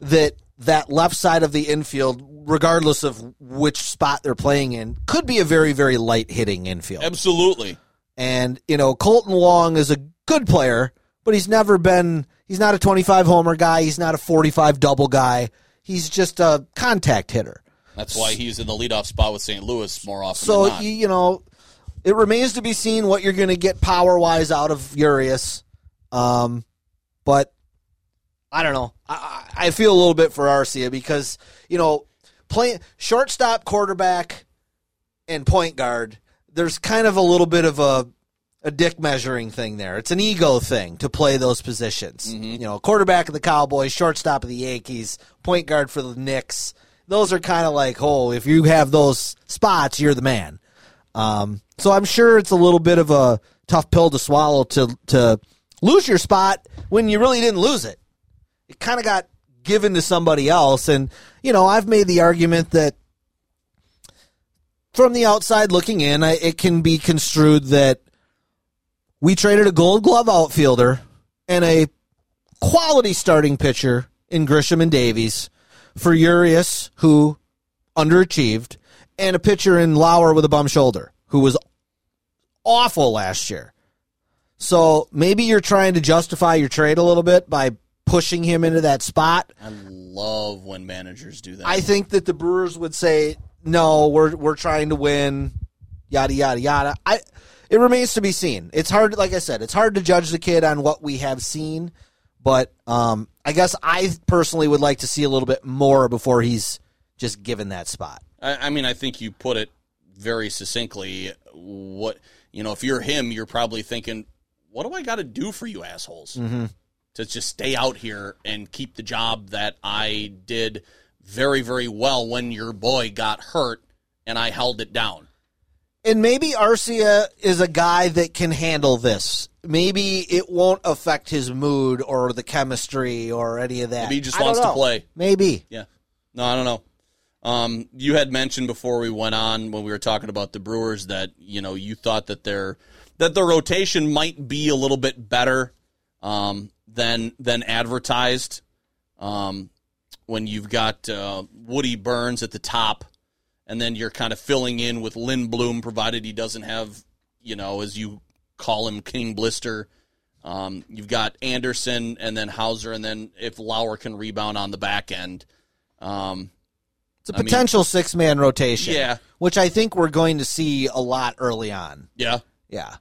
B: that that left side of the infield, regardless of which spot they're playing in, could be a very, very light hitting infield.
A: Absolutely.
B: And, you know, Kolten Wong is a good player, but he's never been, he's not a 25 homer guy. He's not a 45 double guy. He's just a contact hitter.
A: That's why he's in the leadoff spot with St. Louis more often
B: So,
A: than not.
B: you, you know, it remains to be seen what you're going to get power wise out of Urias. Um, but I don't know. I, I feel a little bit for Arcia because, you know, playing shortstop, quarterback, and point guard, there's kind of a little bit of a a dick measuring thing there. It's an ego thing to play those positions. You know, quarterback of the Cowboys, shortstop of the Yankees, point guard for the Knicks. Those are kind of like, oh, if you have those spots, you're the man. Um, so I'm sure it's a little bit of a tough pill to swallow to to lose your spot when you really didn't lose it. It kind of got given to somebody else, and you know I've made the argument that from the outside looking in, I, it can be construed that we traded a Gold Glove outfielder and a quality starting pitcher in Grisham and Davies for Urias, who underachieved, and a pitcher in Lauer with a bum shoulder, who was awful last year. So maybe you're trying to justify your trade a little bit by pushing him into that spot.
A: I love when managers do that.
B: I think that the Brewers would say, "No, we're we're trying to win." Yada yada yada. I. It remains to be seen. It's hard, like I said, it's hard to judge the kid on what we have seen, but um, I guess I personally would like to see a little bit more before he's just given that spot.
A: I, I mean, I think you put it very succinctly. What you know, if you're him, you're probably thinking, "What do I got to do for you assholes to just stay out here and keep the job that I did very, very well when your boy got hurt and I held it down."
B: And maybe Arcia is a guy that can handle this. Maybe it won't affect his mood or the chemistry or any of that.
A: Maybe he just
B: I
A: wants to play.
B: Maybe.
A: Yeah. No, I don't know. Um, you had mentioned before we went on when we were talking about the Brewers that you know you thought that their that their rotation might be a little bit better um, than than advertised. Um, when you've got uh, Woody Burns at the top, and then you're kind of filling in with Lindblom, provided he doesn't have you know as you call him King Blister. Um, you've got Anderson and then Houser, and then if Lauer can rebound on the back end. Um,
B: It's a
A: I mean-
B: potential six man rotation.
A: Yeah.
B: Which I think we're going to see a lot early on.
A: yeah,
B: Yeah.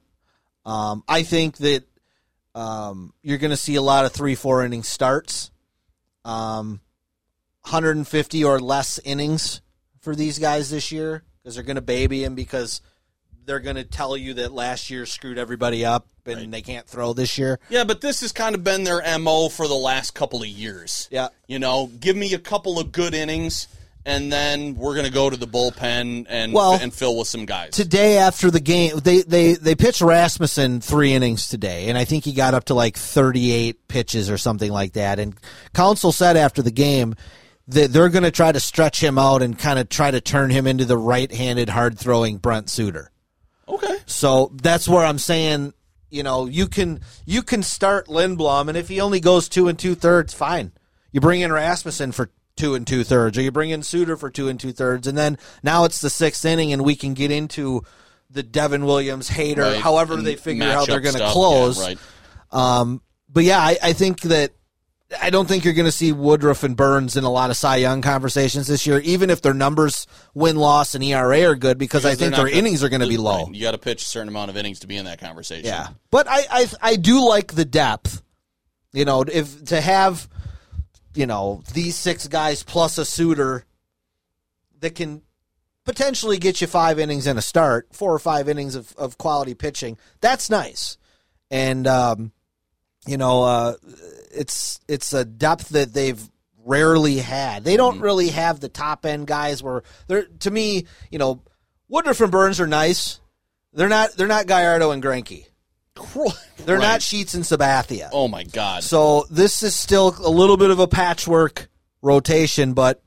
B: Um, I think that um, you're going to see a lot of three, four inning starts. Um, 150 or less innings for these guys this year because they're going to baby him because they're going to tell you that last year screwed everybody up and they can't throw this year.
A: Yeah, but this has kind of been their MO for the last couple of years.
B: Yeah.
A: You know, give me a couple of good innings and then we're going to go to the bullpen and
B: Well,
A: and fill with some guys.
B: Today after the game, they they they pitched Rasmussen three innings today, and I think he got up to like 38 pitches or something like that. And Counsell said after the game they're going to try to stretch him out and kind of try to turn him into the right-handed, hard-throwing Brent Suter.
A: okay.
B: So that's where I'm saying, you know, you can you can start Lindblom, and if he only goes two and two thirds, fine. You bring in Rasmussen for two and two thirds, or you bring in Suter for two and two thirds, and then now it's the sixth inning, and we can get into the Devin Williams hater,
A: Right.
B: however
A: And
B: they figure how they're going to close.
A: Yeah, right.
B: Um, but yeah, I, I think that I don't think you're going to see Woodruff and Burns in a lot of Cy Young conversations this year, even if their numbers, win loss and ERA are good, because, I
A: Because they're
B: think their
A: gonna-
B: innings are going to be low.
A: Right. You got to pitch a certain amount of innings to be in that conversation.
B: Yeah, but I, I I do like the depth. You know, if to have, you know, these six guys plus a Suter that can potentially get you five innings and a start, four or five innings of, of quality pitching. That's nice, and um, you know, uh, it's it's a depth that they've rarely had. They don't mm-hmm. really have the top end guys. Where they're to me, you know, Woodruff and Burns are nice. They're not. They're not Gallardo and Greinke. They're
A: Right.
B: not Sheets and Sabathia.
A: Oh my God.
B: So this is still a little bit of a patchwork rotation, but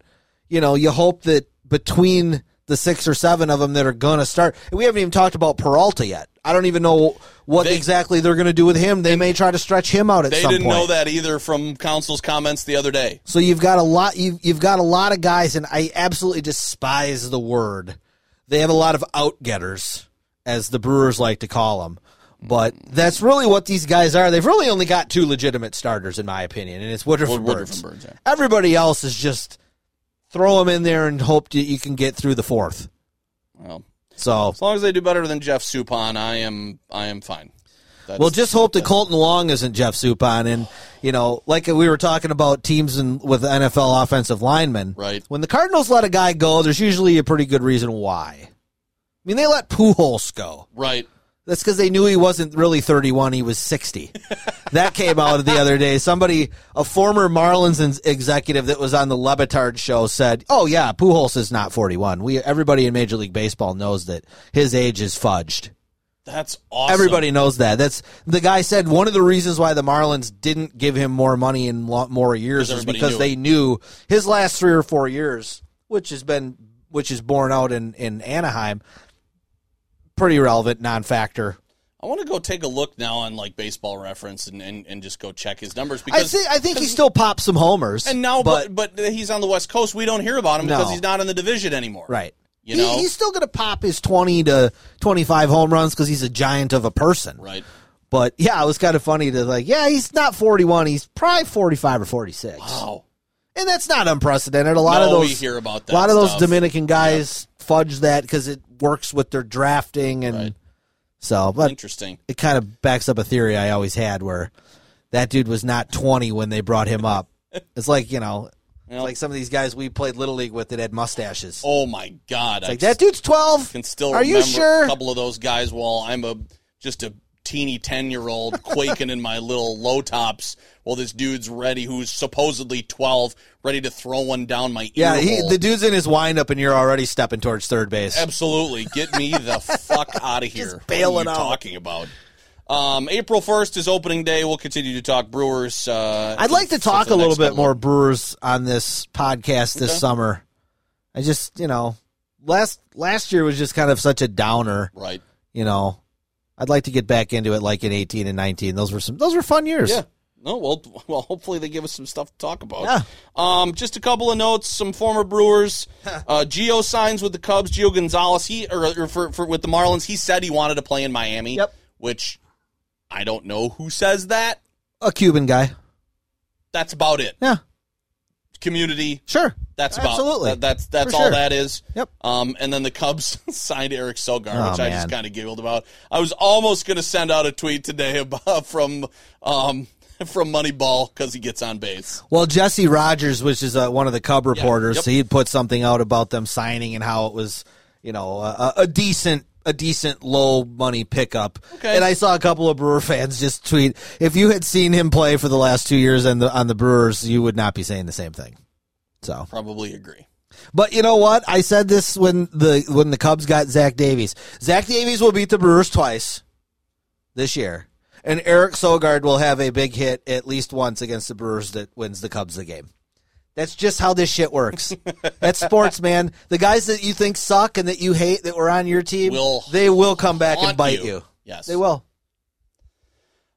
B: you know, you hope that between the six or seven of them that are going to start, we haven't even talked about Peralta yet. I don't even know what
A: They-
B: exactly they're going to do with him. They may try to stretch him out at
A: they
B: some
A: didn't
B: point.
A: know that either from Counsell's comments the other day.
B: So you've got a lot. You've, you've got a lot of guys, and I absolutely despise the word. They have a lot of outgetters, as the Brewers like to call them. But that's really what these guys are. They've really only got two legitimate starters, in my opinion, and it's Woodruff,
A: Wood-
B: and, Burns.
A: Burns, yeah.
B: Everybody else is just throw them in there and hope that you can get through the fourth.
A: Well,
B: So
A: as long as they do better than Jeff Suppan, I am I am fine. That's,
B: Well, just hope that Kolten Wong isn't Jeff Suppan, and you know, like we were talking about teams in, with NFL offensive linemen.
A: Right.
B: When the Cardinals let a guy go, there's usually a pretty good reason why. I mean, they let Pujols go.
A: right.
B: That's because they knew he wasn't really 31; he was 60. that came out the other day. Somebody, a former Marlins executive that was on the Le Batard show, said, "Oh yeah, Pujols is not 41. We everybody in Major League Baseball knows that his age is fudged."
A: That's awesome.
B: Everybody knows that. That's the guy said one of the reasons why the Marlins didn't give him more money in more years is because
A: knew
B: they
A: it.
B: knew his last three or four years, which has been which is borne out in in Anaheim, pretty relevant non-factor.
A: I want to go take a look now on like baseball reference and, and, and just go check his numbers
B: I
A: because
B: think I think he still pops some homers.
A: and now
B: but,
A: but, but he's on the West Coast. We don't hear about him
B: No.
A: because he's not in the division anymore.
B: right.
A: You
B: He-
A: know?
B: he's still going to pop his 20 to 25 home runs because he's a giant of a person.
A: Right.
B: But yeah, it was kind of funny to like, yeah, he's not 41. He's probably 45 or 46.
A: Wow.
B: And that's not unprecedented. A lot
A: No,
B: of those
A: we hear about that.
B: A lot of those. Dominican guys fudge that because it works with their drafting and
A: Right.
B: so. But
A: Interesting.
B: it kind of backs up a theory I always had where that dude was not 20 when they brought him up. It's like you know, it's
A: Well-
B: like some of these guys we played little league with that had mustaches.
A: Oh my God! I
B: like that dude's 12.
A: can still
B: Are you
A: remember
B: sure?
A: a couple of those guys while I'm a just a teeny ten year old quaking in my little low tops while this dude's ready who's supposedly twelve ready to throw one down my ear
B: Yeah, he, the dude's in his windup, and you're already stepping towards third base.
A: Absolutely. Get me the fuck out of here.
B: bailing
A: what are you
B: out.
A: talking about? Um, April 1st is opening day. We'll continue to talk Brewers. Uh,
B: I'd like to talk a little bit
A: couple
B: more Brewers on this podcast this
A: Okay.
B: summer. I just, you know, last last year was just kind of such a downer.
A: Right.
B: You know, I'd like to get back into it like in eighteen and nineteen. Those were some those were fun years.
A: Yeah. No, well, well, hopefully they give us some stuff to talk about.
B: Yeah.
A: Um, just a couple of notes. Some former Brewers. uh, Gio signs with the Cubs. Gio Gonzalez. He or, or for, for with the Marlins. He said he wanted to play in Miami.
B: Yep.
A: Which I don't know who says that.
B: A Cuban guy.
A: That's about it.
B: Yeah,
A: Community.
B: sure.
A: That's about
B: Absolutely.
A: that- that's that's
B: For
A: all
B: sure.
A: that is.
B: Yep.
A: Um, and then the Cubs signed Eric Sogard,
B: Oh,
A: which I
B: man.
A: just kind of giggled about. I was almost going to send out a tweet today about from um from Moneyball because he gets on base.
B: Well, Jesse Rogers, which is uh, one of the Cub reporters,
A: Yep.
B: so he'd put something out about them signing and how it was, you know, a, a decent a decent low money pickup.
A: Okay.
B: And I saw a couple of Brewer fans just tweet if you had seen him play for the last two years and the, on the Brewers, you would not be saying the same thing. So,
A: Probably agree.
B: but you know what? I said this when the when the Cubs got Zach Davies. Zach Davies will beat the Brewers twice this year, and Eric Sogard will have a big hit at least once against the Brewers that wins the Cubs the game. That's just how this shit works. That's sports, man. The guys that you think suck and that you hate that were on your team,
A: Will
B: they will come back and bite
A: you.
B: you.
A: Yes.
B: They will.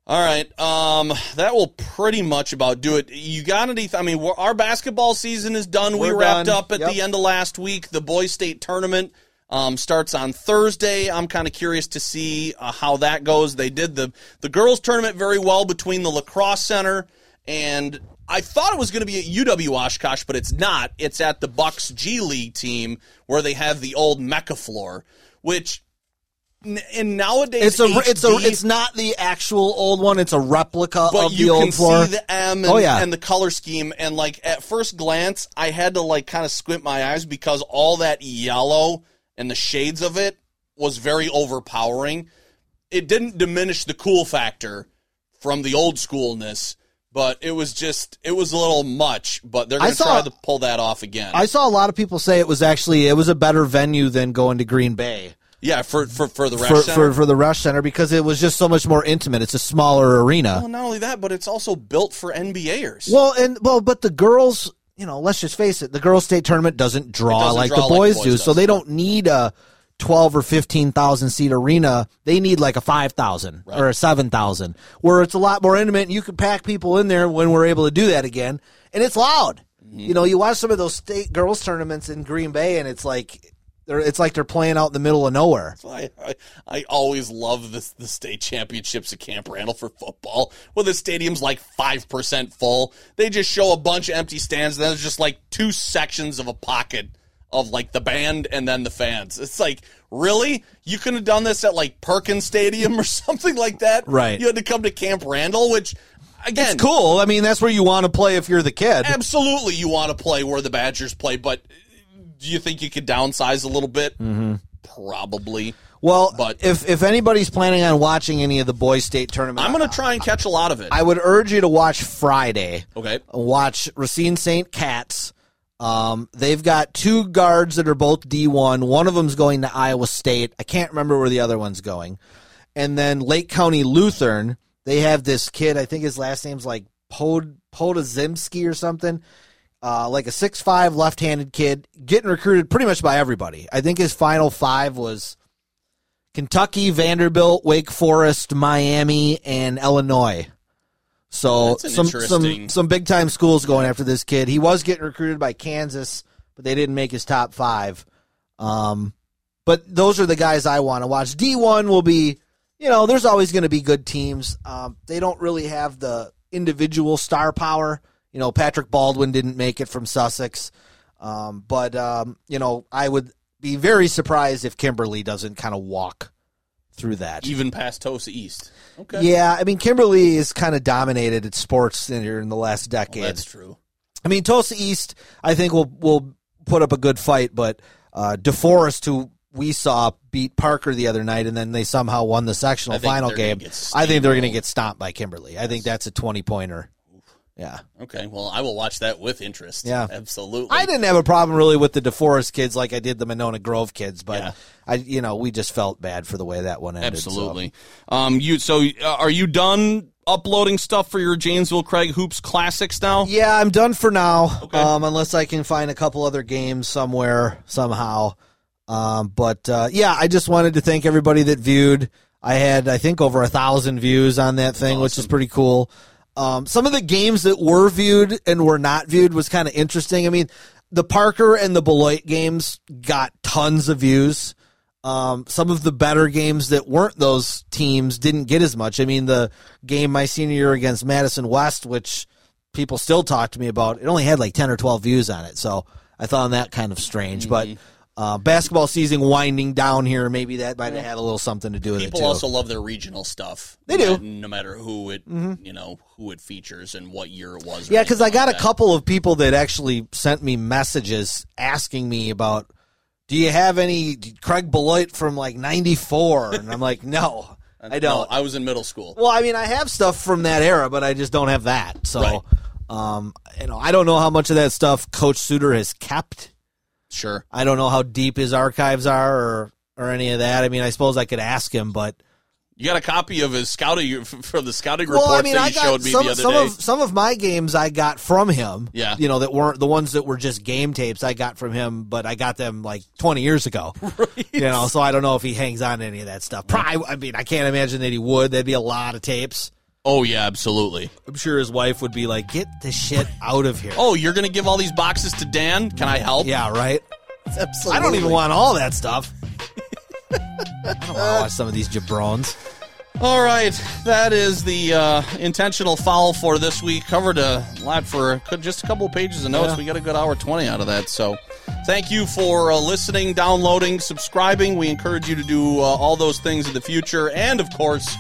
A: All right. Um, that will pretty much about do it. You got any? I mean, we're, our basketball season is done. we
B: We're
A: wrapped
B: done.
A: up at
B: Yep.
A: the end of last week. The boys' state tournament um, starts on Thursday. I'm kind of curious to see uh, how that goes. They did the the girls' tournament very well between the La Crosse Center and. I thought it was going to be at UW Oshkosh, but it's not. It's at the Bucks G League team where they have the old Mecca floor, which and nowadays
B: It's a it's a it's not the actual old one. It's a replica
A: but
B: of the
A: you
B: old
A: can
B: floor.
A: see the M and,
B: Oh, yeah.
A: and the color scheme and like at first glance I had to like kind of squint my eyes because all that yellow and the shades of it was very overpowering. It didn't diminish the cool factor from the old schoolness, but it was just it was a little much, but they're going to try to pull that off again.
B: I saw a lot of people say it was actually it was a better venue than going to Green Bay
A: yeah, for for for the
B: for,
A: Center.
B: for for the Resch Center because it was just so much more intimate. It's a smaller arena.
A: well, not only that, but it's also built for NBAers.
B: Well, and well, but the girls, you know, let's just face it, the girls' state tournament doesn't draw
A: doesn't
B: like
A: draw
B: the
A: like the
B: boys
A: boys
B: do,
A: does,
B: so they don't need a twelve or fifteen thousand seat arena. They need like a five thousand or a seven thousand, where it's a lot more intimate. and You can pack people in there when we're able to do that again, and it's loud.
A: Mm-hmm.
B: You know, you watch some of those state girls tournaments in Green Bay, and it's like they're it's like they're playing out in the middle of nowhere.
A: I, I, I always love this the state championships at Camp Randall for football, where the stadium's like five percent full. They just show a bunch of empty stands, and then there's just like two sections of a pocket of like the band and then the fans. It's like, really? You could have done this at like Perkins Stadium or something like that.
B: Right.
A: You had to come to Camp Randall, which again
B: It's cool. I mean, that's where you want to play if you're the kid.
A: absolutely you want to play where the Badgers play, but do you think you could downsize a little bit? Mm-hmm. Probably.
B: Well,
A: But-
B: if if anybody's planning on watching any of the boys' state tournament,
A: I'm going to try and catch a lot of it.
B: I would urge you to watch Friday.
A: okay.
B: Watch Racine St. Cats. Um, they've got two guards that are both D1. One of them's going to Iowa State. I can't remember where the other one's going. And then Lake Country Lutheran, they have this kid. I think his last name's like Pod Podziemski or something. Uh, like a six five left handed kid getting recruited pretty much by everybody. I think his final five was Kentucky, Vanderbilt, Wake Forest, Miami, and Illinois. So some some some big time schools going after this kid. He was getting recruited by Kansas, but they didn't make his top five. Um, but those are the guys I want to watch. D one will be, you know, there's always going to be good teams. Um, they don't really have the individual star power. You know, Patrick Baldwin didn't make it from Sussex, um, but um, you know, I would be very surprised if Kimberly doesn't kind of walk through that.
A: Even past Tosa East. Okay.
B: Yeah, I mean, Kimberly is kind of dominated at sports in, here in the last decade.
A: Well, that's true.
B: I mean, Tosa East, I think will will put up a good fight, but uh, DeForest, who we saw beat Parker the other night, and then they somehow won the sectional final game. I think they're going to get stomped by Kimberly. I think that's a twenty pointer. Yeah,
A: Okay. Well, I will watch that with interest.
B: Yeah.
A: Absolutely.
B: I didn't have a problem really with the DeForest kids like I did the Monona Grove kids, but
A: Yeah.
B: I, you know, we just felt bad for the way that one ended. so.
A: Absolutely. Um. You. So, uh, are you done uploading stuff for your Janesville Craig Hoops Classics now?
B: Yeah, I'm done for now.
A: Okay.
B: Um, unless I can find a couple other games somewhere somehow. Um, but uh, yeah, I just wanted to thank everybody that viewed. I had I think over a thousand views on that thing, which is pretty cool. Um, some of the games that were viewed and were not viewed was kind of interesting. I mean, the Parker and the Beloit games got tons of views. Um, some of the better games that weren't those teams didn't get as much. I mean, the game my senior year against Madison West, which people still talk to me about, it only had like 10 or 12 views on it. So I found that kind of strange. But uh, basketball season winding down here, maybe that might have had a little something to do with
A: People
B: it People
A: also love their regional stuff.
B: They do.
A: No- matter who it, you know, who it features and what year it was.
B: Yeah, because I got
A: like
B: a
A: that.
B: couple of people that actually sent me messages asking me about, do you have any Craig Beloit from like '94, and I'm like, no, I don't.
A: No, I was in middle school.
B: Well, I mean, I have stuff from that era, but I just don't have that. So,
A: Right.
B: um, you know, I don't know how much of that stuff Coach Suter has kept.
A: Sure.
B: I don't know how deep his archives are or or any of that. I mean, I suppose I could ask him, but
A: You got a copy of his scouting from the scouting
B: well, I mean,
A: that
B: I
A: you
B: got
A: showed me
B: some
A: the other
B: some
A: day.
B: of some of my games I got from him.
A: Yeah.
B: you know that weren't the ones that were just game tapes. I got from him, but I got them like 20 years ago. You know, so I don't know if he hangs on to any of that stuff. Probably, I mean, I can't imagine that he would. That'd be a lot of tapes.
A: Oh yeah, absolutely.
B: I'm sure his wife would be like, "Get the shit out of here."
A: Oh, you're gonna give all these boxes to Dan? Can I help?
B: Yeah, right.
A: absolutely.
B: I don't even want all that stuff. I don't want to watch some of these jabrones.
A: All right, that is the uh, intentional foul for this week. Covered a lot for just a couple pages of notes.
B: Yeah.
A: We got a good hour twenty out of that. So, thank you for uh, listening, downloading, subscribing. We encourage you to do uh, all those things in the future, and of course,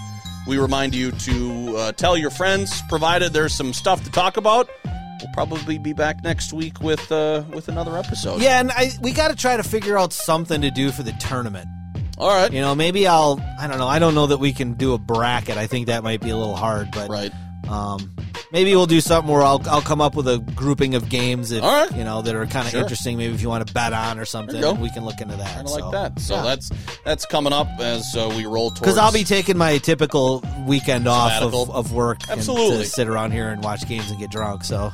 A: we remind you to uh, tell your friends. Provided there's some stuff to talk about, we'll probably be back next week with uh, with another episode.
B: Yeah, and I we got to try to figure out something to do for the tournament.
A: All right.
B: You know, maybe I'll. I don't know. I don't know that we can do a bracket. I think that might be a little hard, but
A: Right.
B: Um, maybe we'll do something where I'll I'll come up with a grouping of games if
A: right.
B: you know that are kind of
A: Sure.
B: interesting. Maybe if you want to bet on or something, we can look into that.
A: Kind of
B: so.
A: like that. So
B: yeah.
A: that's that's coming up as uh, we roll towards.
B: Because I'll be taking my typical weekend off of, of work and
A: Absolutely.
B: to sit around here and watch games and get drunk. So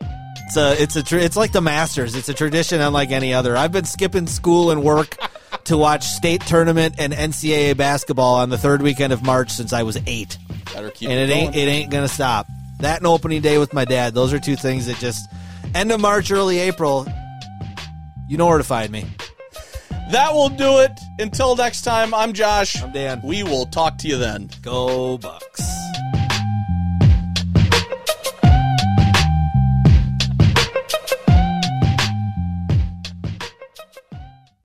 B: it's a it's a tr- it's like the Masters. It's a tradition unlike any other. I've been skipping school and work to watch state tournament and NCAA basketball on the third weekend of March since I was eight,
A: better keep
B: and it ain't it ain't gonna stop. That and opening day with my dad. Those are two things that just end of March, early April. You know where to find me.
A: That will do it. Until next time, I'm Josh.
B: I'm Dan.
A: We will talk to you then.
B: Go Bucks.